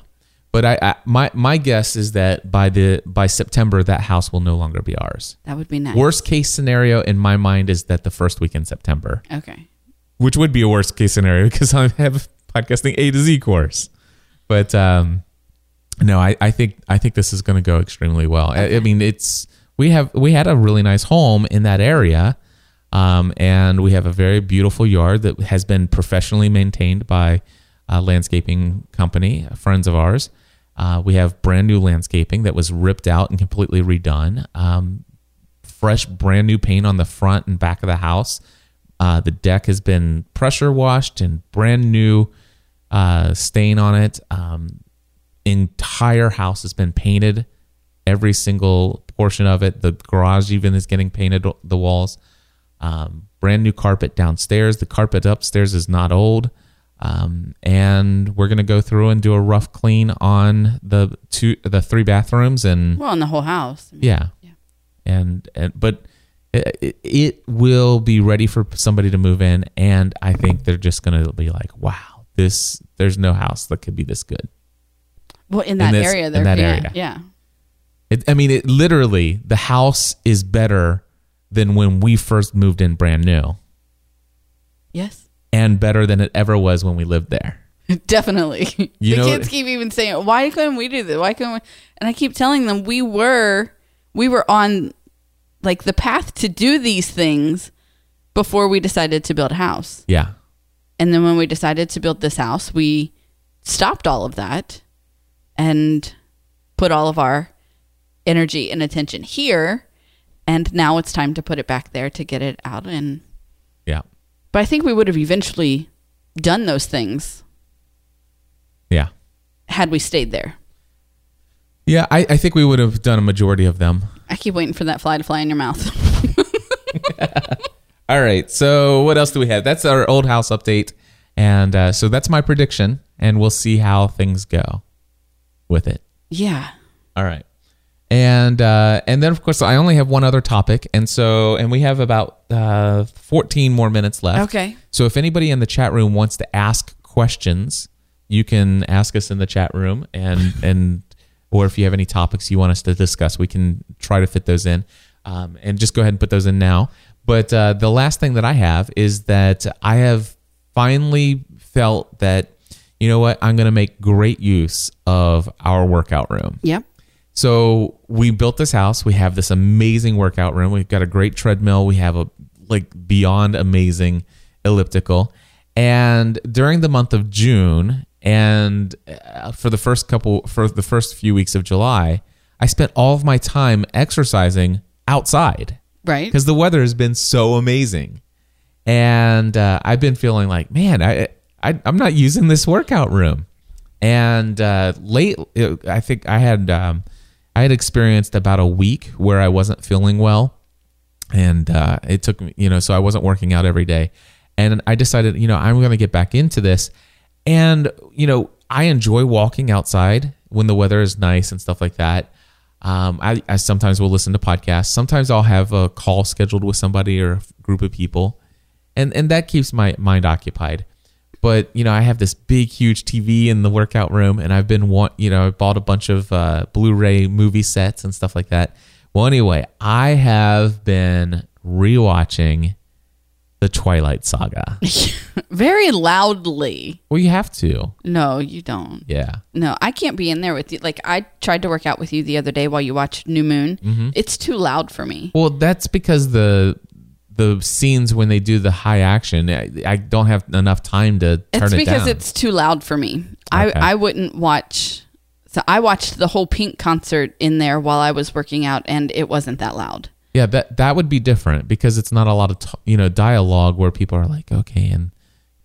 but I, I my my guess is that by the by September that house will no longer be ours. That would be nice. Worst case scenario in my mind is that the first week in September. Okay. which would be a worst case scenario because I have podcasting A to Z course. But um, no, I, I think I think this is going to go extremely well. I, I mean, it's we have we had a really nice home in that area, um, and we have a very beautiful yard that has been professionally maintained by a landscaping company, friends of ours. Uh, we have brand new landscaping that was ripped out and completely redone. Um, fresh, brand new paint on the front and back of the house. Uh, the deck has been pressure washed and brand new uh, stain on it. Um, entire house has been painted. Every single portion of it. The garage even is getting painted. The walls. Um, brand new carpet downstairs. The carpet upstairs is not old. Um, and we're gonna go through and do a rough clean on the two, the three bathrooms, and Well, in the whole house. yeah. Yeah. And, and but it, it, will be ready for somebody to move in, and I think they're just going to be like, "Wow, this there's no house that could be this good. Well, in that this- area, in there, that yeah, area. yeah. It, I mean, it literally the house is better than when we first moved in brand new, Yes. and better than it ever was when we lived there. Definitely. You the know- kids keep even saying, "Why couldn't we do this? Why couldn't we?" And I keep telling them we were we were on like the path to do these things before we decided to build a house. Yeah, And then when we decided to build this house, we stopped all of that and put all of our energy and attention here. And now it's time to put it back there to get it out. And yeah, but I think we would have eventually done those things yeah, had we stayed there. yeah. I, I think we would have done a majority of them. I keep waiting for that fly to fly in your mouth. All right. So what else do we have? That's our old house update, and uh, so that's my prediction, and we'll see how things go with it. yeah. All right. And uh, and then of course I only have one other topic, and so and we have about uh, 14 more minutes left. Okay. So if anybody in the chat room wants to ask questions, you can ask us in the chat room, and and or if you have any topics you want us to discuss, we can try to fit those in, um, and just go ahead and put those in now. But uh, the last thing that I have is that I have finally felt that you know what I'm going to make great use of our workout room. Yep. So we built this house. We have this amazing workout room. We've got a great treadmill. We have a like beyond amazing elliptical. And during the month of June and uh, for the first couple for the first few weeks of July, I spent all of my time exercising outside Right. because the weather has been so amazing. And uh, I've been feeling like, man, I, I I'm not using this workout room. And uh, late, I think I had um, I had experienced about a week where I wasn't feeling well, and uh, it took me, you know, so I wasn't working out every day. And I decided, you know, I'm going to get back into this. And you know, I enjoy walking outside when the weather is nice and stuff like that. Um, I, I sometimes will listen to podcasts. Sometimes I'll have a call scheduled with somebody or a group of people, and and that keeps my mind occupied. But you know, I have this big, huge TV in the workout room, and I've been want you know, I bought a bunch of uh, Blu-ray movie sets and stuff like that. Well, anyway, I have been rewatching the Twilight Saga. Very loudly. well, you have to, No, you don't. yeah. No, I can't be in there with you. Like I tried to work out with you the other day while you watched New Moon. Mm-hmm. It's too loud for me. Well, that's because the the scenes when they do the high action, I, I don't have enough time to turn It's it down. it's because it's too loud for me. Okay. I I wouldn't watch. So I watched the whole Pink concert in there while I was working out, and it wasn't that loud. yeah, that that would be different because it's not a lot of t- you know dialogue where people are like, okay, and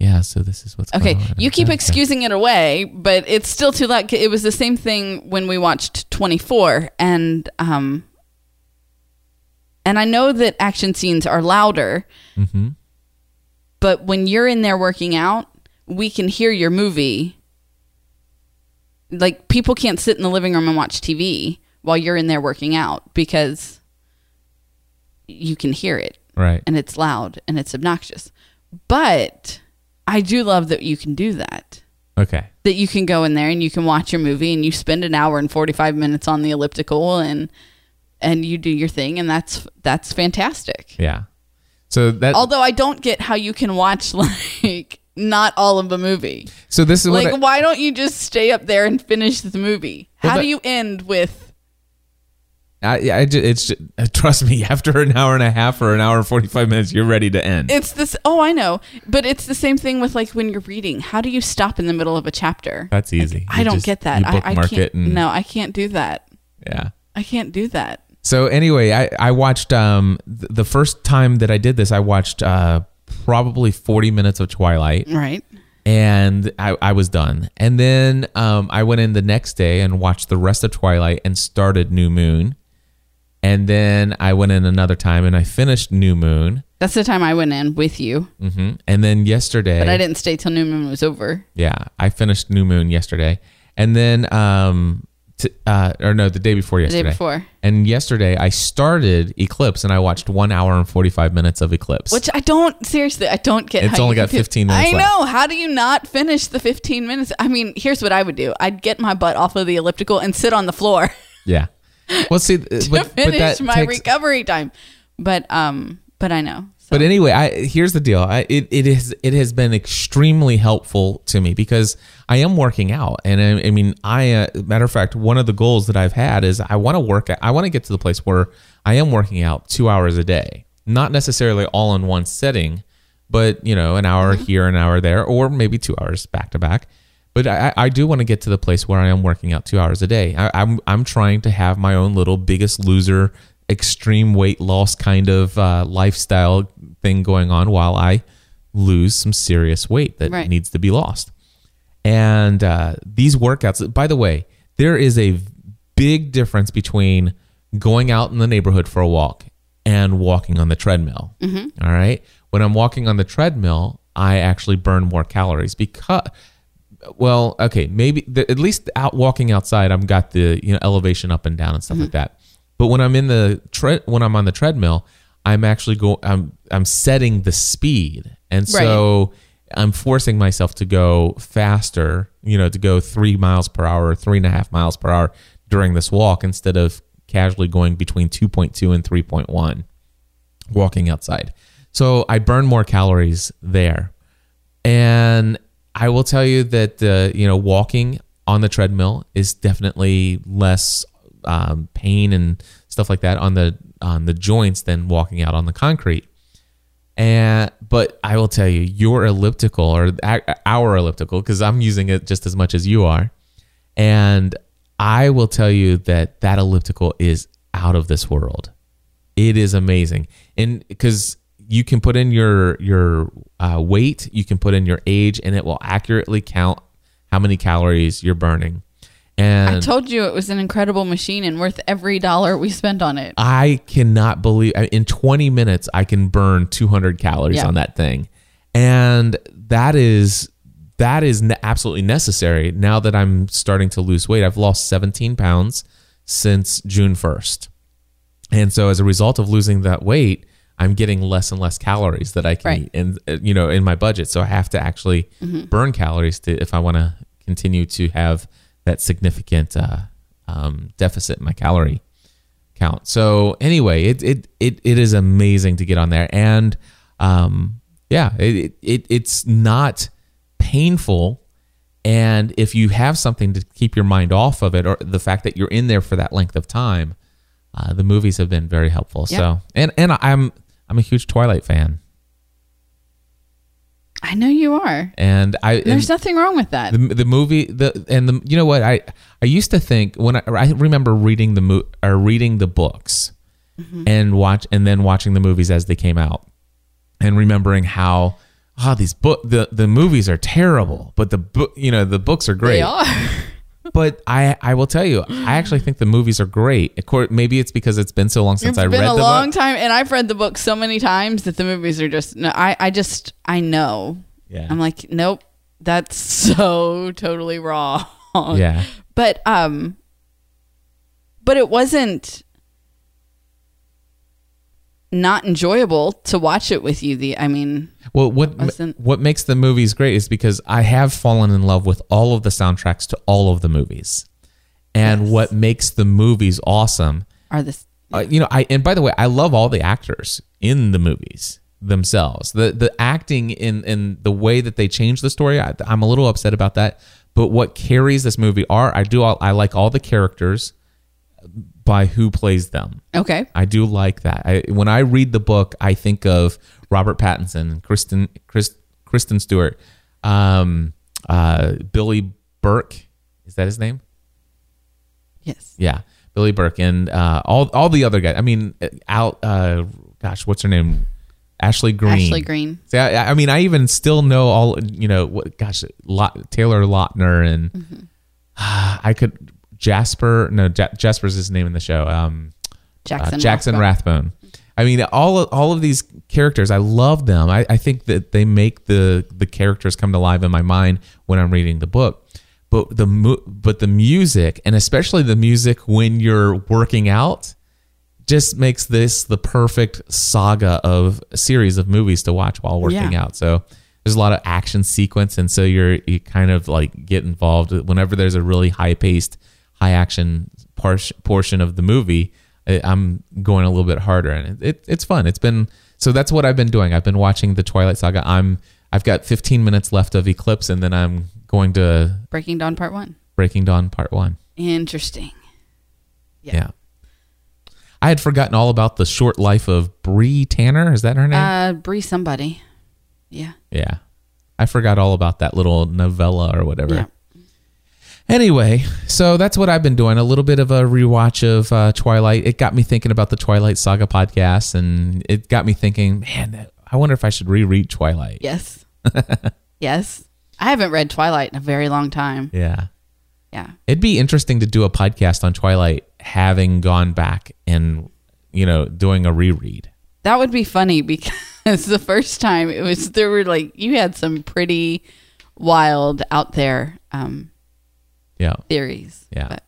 yeah, so this is what's Okay, going on. Okay. You keep Okay. excusing it away, but it's still too loud. It was the same thing when we watched 24 and um and I know that action scenes are louder. Mhm. But when you're in there working out, we can hear your movie. Like people can't sit in the living room and watch TV while you're in there working out because you can hear it right. and it's loud and it's obnoxious. But I do love that you can do that. Okay. That you can go in there and you can watch your movie and you spend an hour and 45 minutes on the elliptical and and you do your thing and that's that's fantastic. Yeah. So that Although I don't get how you can watch like not all of a movie. so this is Like I- why don't you just stay up there and finish the movie? Well, How that- do you end with I, I ju- it's ju- trust me. After an hour and a half or an hour and forty five minutes, you're ready to end. It's this. Oh, I know, but it's the same thing with like when you're reading. How do you stop in the middle of a chapter? That's easy. I don't just- get that. I, I can't. no, I can't do that. yeah. I can't do that. So anyway, I I watched um th- the first time that I did this, I watched uh probably forty minutes of Twilight, Right. and I I was done. And then um I went in the next day and watched the rest of Twilight and started New Moon. And then I went in another time and I finished New Moon. That's the time I went in with you, hmm And then yesterday, but I didn't stay till New Moon was over. Yeah, I finished New Moon yesterday, and then um, t- uh, or no, the day before yesterday. The day before. And yesterday I started Eclipse and I watched one hour and forty five minutes of Eclipse. Which I don't seriously. I don't get. It. It's only got 15 minutes I left. know. How do you not finish the 15 minutes? I mean, here's what I would do. I'd get my butt off of the elliptical and sit on the floor yeah. Well, see, but, to but finish that my takes, recovery time. But um, but I know. So, But anyway, I here's the deal. I, it it is it has been extremely helpful to me because I am working out, and I, I mean, I uh, matter of fact, one of the goals that I've had is I want to work. I want to get to the place where I am working out two hours a day, not necessarily all in one setting, but you know, an hour here, an hour there, or maybe two hours back to back. But I, I do want to get to the place where I am working out two hours a day. I, I'm I'm trying to have my own little biggest loser, extreme weight loss kind of uh, lifestyle thing going on while I lose some serious weight that Right. needs to be lost. And uh, these workouts, by the way, there is a big difference between going out in the neighborhood for a walk and walking on the treadmill. All right. When I'm walking on the treadmill, I actually burn more calories because, well, okay, maybe the, at least out walking outside, I've got the you know elevation up and down and stuff like that. But when I'm in the tre- when I'm on the treadmill, I'm actually go I'm I'm setting the speed, and so I'm forcing myself to go faster. You know, to go three miles per hour, three and a half miles per hour during this walk instead of casually going between 2.2 and 3.1 walking outside. So I burn more calories there. And I will tell you that uh, you know walking on the treadmill is definitely less um, pain and stuff like that on the on the joints than walking out on the concrete. And but I will tell you, your elliptical or our elliptical, because I'm using it just as much as you are, and I will tell you that that elliptical is out of this world. It is amazing, and because you can put in your your uh, weight, you can put in your age, and it will accurately count how many calories you're burning. And I told you it was an incredible machine and worth every dollar we spent on it. I cannot believe in 20 minutes I can burn 200 calories Yeah. on that thing, and that is that is absolutely necessary now that I'm starting to lose weight. I've lost 17 pounds since June 1st, and so as a result of losing that weight, I'm getting less and less calories that I can Right. eat, and uh, you know, in my budget. So I have to actually burn calories to if I want to continue to have that significant uh, um, deficit in my calorie count. So anyway, it it it, it is amazing to get on there, and um, yeah, it, it it's not painful. And if you have something to keep your mind off of it, or the fact that you're in there for that length of time, uh, the movies have been very helpful. Yeah. So and and I'm I'm a huge Twilight fan, I know you are. and I There's and- nothing wrong with that. the the movie the and the you know what I I used to think when I, I remember reading the mo- or reading the books mm-hmm. and watch and then watching the movies as they came out and remembering how oh these book the the movies are terrible but the book you know the books are great They are. but I I will tell you I actually think the movies are great course maybe it's because it's been so long since it's I been read a the long time, and I've read the book so many times that the movies are just. No, I, I just, I know. Yeah. I'm like, nope, that's so totally wrong. yeah But um, but it wasn't not enjoyable to watch it with you. The, I mean, Well, what what makes the movies great is because I have fallen in love with all of the soundtracks to all of the movies, and Yes. what makes the movies awesome. are this Uh, you know, I and by the way, I love all the actors in the movies themselves. The the acting in in the way that they change the story, I, I'm a little upset about that. But what carries this movie are I do all, I like all the characters by who plays them. okay? I do like that. I, when I read the book, I think of Robert Pattinson Kristen Chris, Kristen Stewart, um, uh, Billy Burke. Is that his name? Yes. Yeah, Billy Burke and uh, all all the other guys. I mean, out. Uh, gosh, what's her name? Ashley Greene. Ashley Greene. See, I, I mean, I even still know all. You know, what? Gosh, Lot, Taylor Lautner and Mm-hmm. I could Jasper. No, Ja- Jasper's his name in the show. Um, Jackson. uh, Jackson Rathbone. Rathbone. I mean, all of, all of these characters, I love them. I, I think that they make the the characters come to life in my mind when I'm reading the book. But the but the music and especially the music when you're working out just makes this the perfect saga of a series of movies to watch while working Yeah. out. So there's a lot of action sequence, and so you're you kind of like get involved whenever there's a really high paced, high action par- portion of the movie. I- I'm going a little bit harder, and it, it, it's fun. It's been so that's what I've been doing. I've been watching the Twilight Saga. I'm I've got 15 minutes left of Eclipse, and then I'm going to Breaking Dawn Part One. Breaking Dawn Part One. Interesting. Yeah. I had forgotten all about the short life of Bree Tanner. Is that her name? Uh, Bree somebody. Yeah. yeah. I forgot all about that little novella or whatever. Yeah. Anyway, so that's what I've been doing. A little bit of a rewatch of uh, Twilight. It got me thinking about the Twilight Saga podcast, and it got me thinking, man, I wonder if I should reread Twilight. Yes. yes. I haven't read Twilight in a very long time. Yeah. Yeah. It'd be interesting to do a podcast on Twilight having gone back and, you know, doing a reread. That would be funny because the first time it was there were like you had some pretty wild out there um Yeah. theories. Yeah. But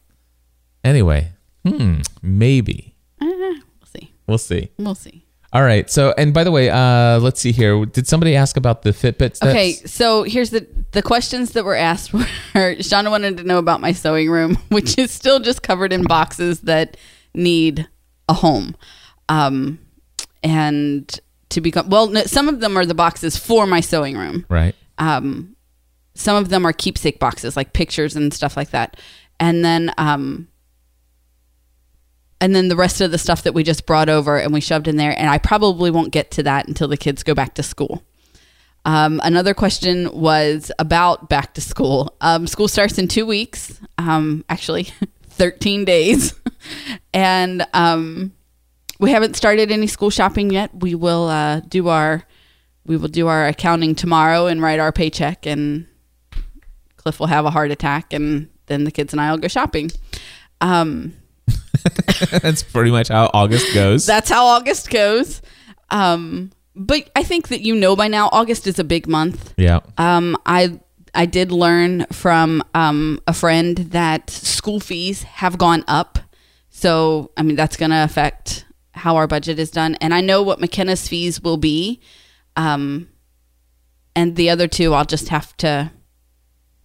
Anyway, hmm, maybe. eh, we'll see. We'll see. We'll see. All right. So, and by the way, uh, let's see here. Did somebody ask about the Fitbit? Okay, so here's the the questions that were asked were Shauna wanted to know about my sewing room, which is still just covered in boxes that need a home. Um and to become well, no, some of them are the boxes for my sewing room. Right. um, some of them are keepsake boxes like pictures and stuff like that. And then um, and then the rest of the stuff that we just brought over and we shoved in there and i probably won't get to that until the kids go back to school. Um, another question was about back to school. Um, school starts in two weeks um, actually 13 days. And um, we haven't started any school shopping yet. We will uh, do our we will do our accounting tomorrow and write our paycheck and cliff will have a heart attack and then the kids and i will go shopping um, That's pretty much how August goes. that's how august goes um, but i think that you know by now august is a big month yeah. um, I I did learn from um, a friend that school fees have gone up, so I mean that's going to affect how our budget is done. And I know what McKenna's fees will be, um, and the other two I'll just have to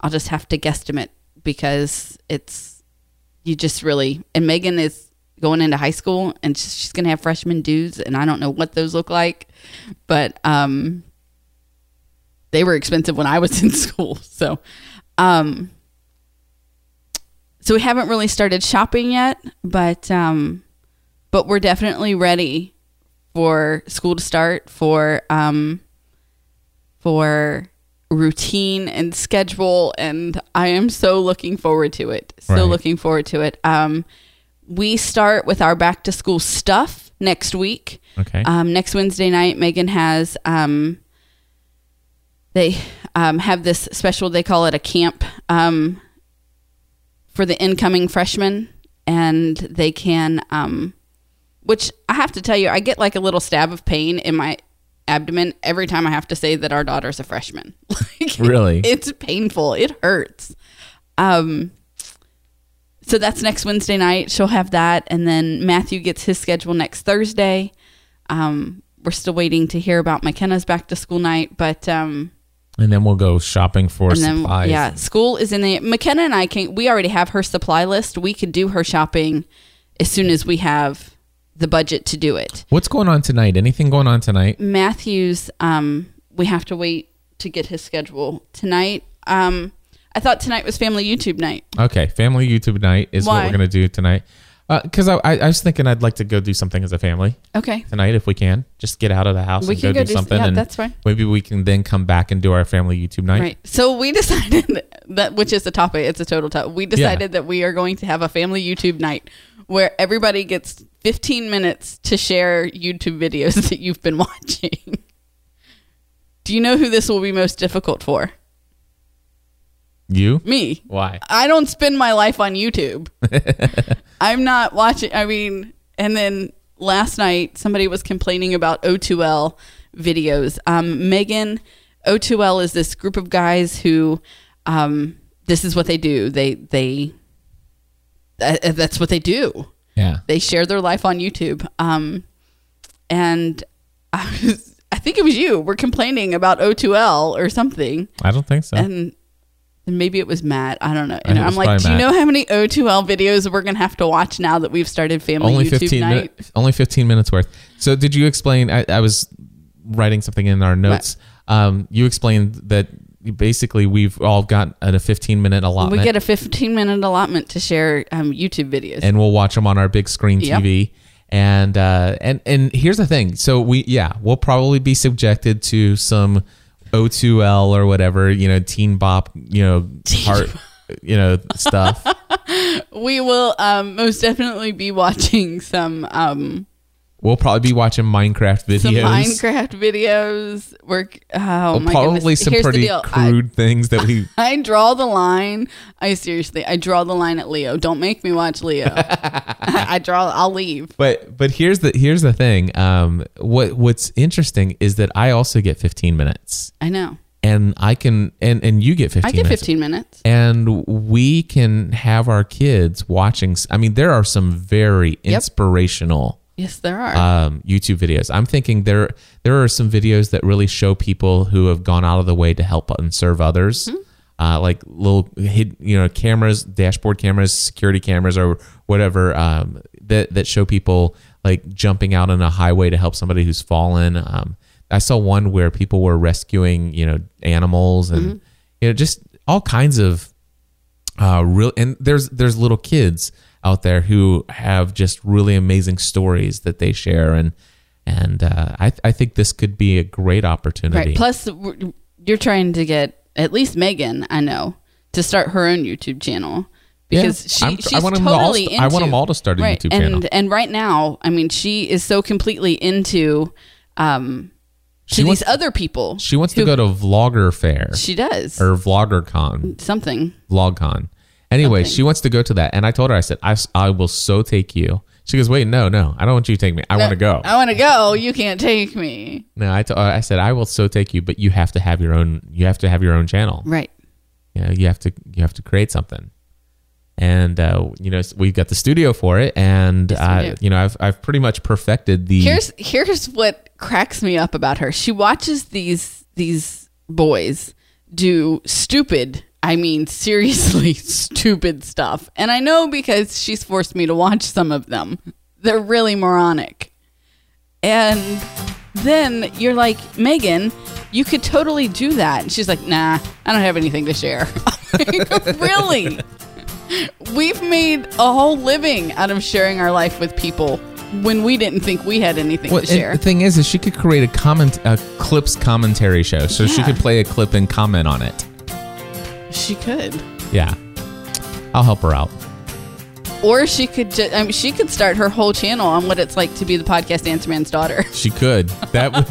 I'll just have to guesstimate because it's you just really and Megan is going into high school and she's going to have freshman dues and I don't know what those look like, but um they were expensive when I was in school. So, um, so we haven't really started shopping yet, but um, but we're definitely ready for school to start for um for routine and schedule and I am so looking forward to it. So Right. looking forward to it. Um we start with our back to school stuff next week. Okay. Um, next Wednesday night, Megan has um, they um, have this special. They call it a camp um, for the incoming freshmen, and they can. Um, which I have to tell you, I get like a little stab of pain in my abdomen every time I have to say that our daughter's a freshman. like, Really? it's painful. It hurts. Um, so that's next Wednesday night. She'll have that, and then Matthew gets his schedule next Thursday. Um, we're still waiting to hear about McKenna's back to school night, but um, and then we'll go shopping for and then supplies. yeah, school is in the McKenna and I can. We already have her supply list. We could do her shopping as soon as we have the budget to do it. What's going on tonight? Anything going on tonight? Matthews, um, we have to wait to get his schedule tonight. Um, I thought tonight was family YouTube night. Okay, family YouTube night is what we're gonna do tonight. Because I, I, I was thinking I'd like to go do something as a family Okay. tonight if we can. Just get out of the house We and can go, go do do- something. yeah, that's fine. Maybe we can then come back and do our family YouTube night. Right. So we decided that, which is a topic, it's a total topic. We decided that we are going to have a family YouTube night where everybody gets 15 minutes to share YouTube videos that you've been watching. Do you know who this will be most difficult for? You? Me. Why? I don't spend my life on YouTube. I'm not watching. I mean, and then last night somebody was complaining about O2L videos. Um, Megan, O2L is this group of guys who um, this is what they do. They they that, that's what they do. Yeah. They share their life on YouTube. Um, and I was, I think it was you. We're complaining about O2L or something, I don't think so. and maybe it was Matt. I don't know. And I'm like, do you know how many O2L videos we're gonna have to watch now that we've started family only YouTube 15 night? minutes only 15 minutes worth so did you explain I, I was writing something in our notes um, you explained that basically we've all got a 15 minute allotment We get a 15 minute allotment to share um, YouTube videos. and we'll watch them on our big screen Yep. TV. And uh, and and here's the thing. So we yeah, we'll probably be subjected to some O2L or whatever, you know, teen bop, you know, heart, you know, stuff. we will um, most definitely be watching some um, We'll probably be watching Minecraft videos. some Minecraft videos. We're oh my probably goodness. some Here's pretty deal. I- crude things that we I draw the line. I seriously, I draw the line at Leo. Don't make me watch Leo. I draw. I'll leave. But but here's the here's the thing. Um, what what's interesting is that I also get 15 minutes, I know. and I can and and you get 15. I get minutes. 15 minutes. and we can have our kids watching. I mean, there are some very inspirational Yes, there are. um, YouTube videos. I'm thinking there there are some videos that really show people who have gone out of the way to help and serve others. Mm-hmm. Uh, like little hid, you know cameras, dashboard cameras, security cameras, or whatever um, that that show people like jumping out on a highway to help somebody who's fallen. Um, I saw one where people were rescuing you know animals and Mm-hmm. you know just all kinds of uh real and there's there's little kids out there who have just really amazing stories that they share and and uh, I I think this could be a great opportunity. right. Plus, you're trying to get at least Megan. I know to start her own YouTube channel because Yeah, she I'm- I she's want 'em to all totally into. I want 'em all to start a right, YouTube and, channel. And right now, I mean, she is so completely into um to She these other people. she wants to go to Vlogger Fair She does or VloggerCon, something. VlogCon. Anyway, Something. she wants to go to that, and I told her I said I, I will so take you. She goes, wait, no, no, I don't want you to take me. I want to go. I want to go. You can't take me. No, I, t- I said I will so take you, but you have to have your own. You have to have your own channel. Right. you know you have to you have to create something and uh, you know we've got the studio for it and Yes, uh, you know I've, I've pretty much perfected the Here's here's what cracks me up about her. She watches these these boys do stupid, I mean seriously stupid stuff. And I know because she's forced me to watch some of them. They're really moronic. And then you're like, "Megan, you could totally do that." And she's like, "Nah, I don't have anything to share." Really? We've made a whole living out of sharing our life with people when we didn't think we had anything Well, to share. the thing is, is she could create a comment, a clips commentary show, so she could play a clip and comment on it. She could. Yeah, I'll help her out. Or she could just, I mean, she could start her whole channel on what it's like to be the podcast Answer Man's daughter. She could. That would.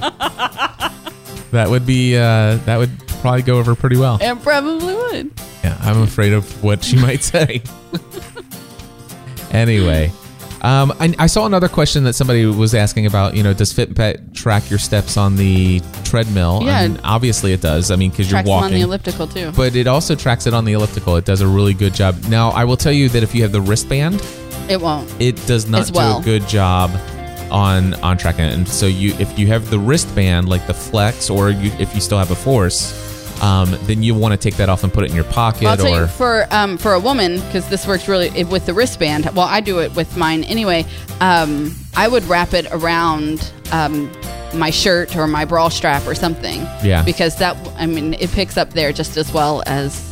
that would be. Uh, that would probably go over pretty well. And probably would. Yeah, I'm afraid of what she might say. anyway, um, I, I saw another question that somebody was asking about. You know, does Fitbit track your steps on the treadmill? Yeah. I mean, obviously it does. I mean, because you're walking on the elliptical too. but it also tracks it on the elliptical. It does a really good job. Now, I will tell you that if you have the wristband, it won't. it does not As well. do a good job on on tracking it. And so you, if you have the wristband, like the Flex, or you, if you still have a Force, um, then you want to take that off and put it in your pocket, I'll tell or you for um, for a woman because this works really it- with the wristband. Well, I do it with mine anyway. Um, I would wrap it around um, my shirt or my bra strap or something. Yeah. Because that I mean it picks up there just as well as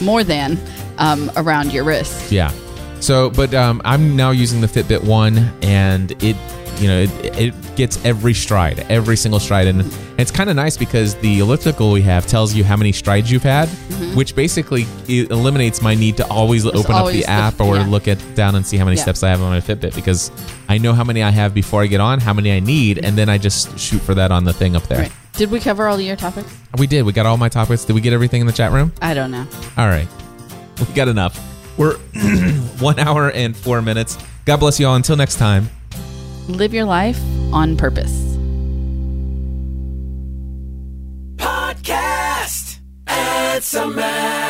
more than um, around your wrist. Yeah. So, but um, I'm now using the Fitbit One, and it, you know, it, it gets every stride, every single stride, and it's kind of nice because the elliptical we have tells you how many strides you've had, which basically eliminates my need to always open up Mm-hmm. always the the- app or yeah. look at down and see how many Yeah. steps I have on my Fitbit because I know how many I have before I get on, how many I need, and then I just shoot for that on the thing up there. Right. Did we cover all your topics? We did. We got all my topics. Did we get everything in the chat room? I don't know. All right. We got enough. We're one hour and four minutes. God bless you all. Until next time. Live your life on purpose. Podcast. It's a man.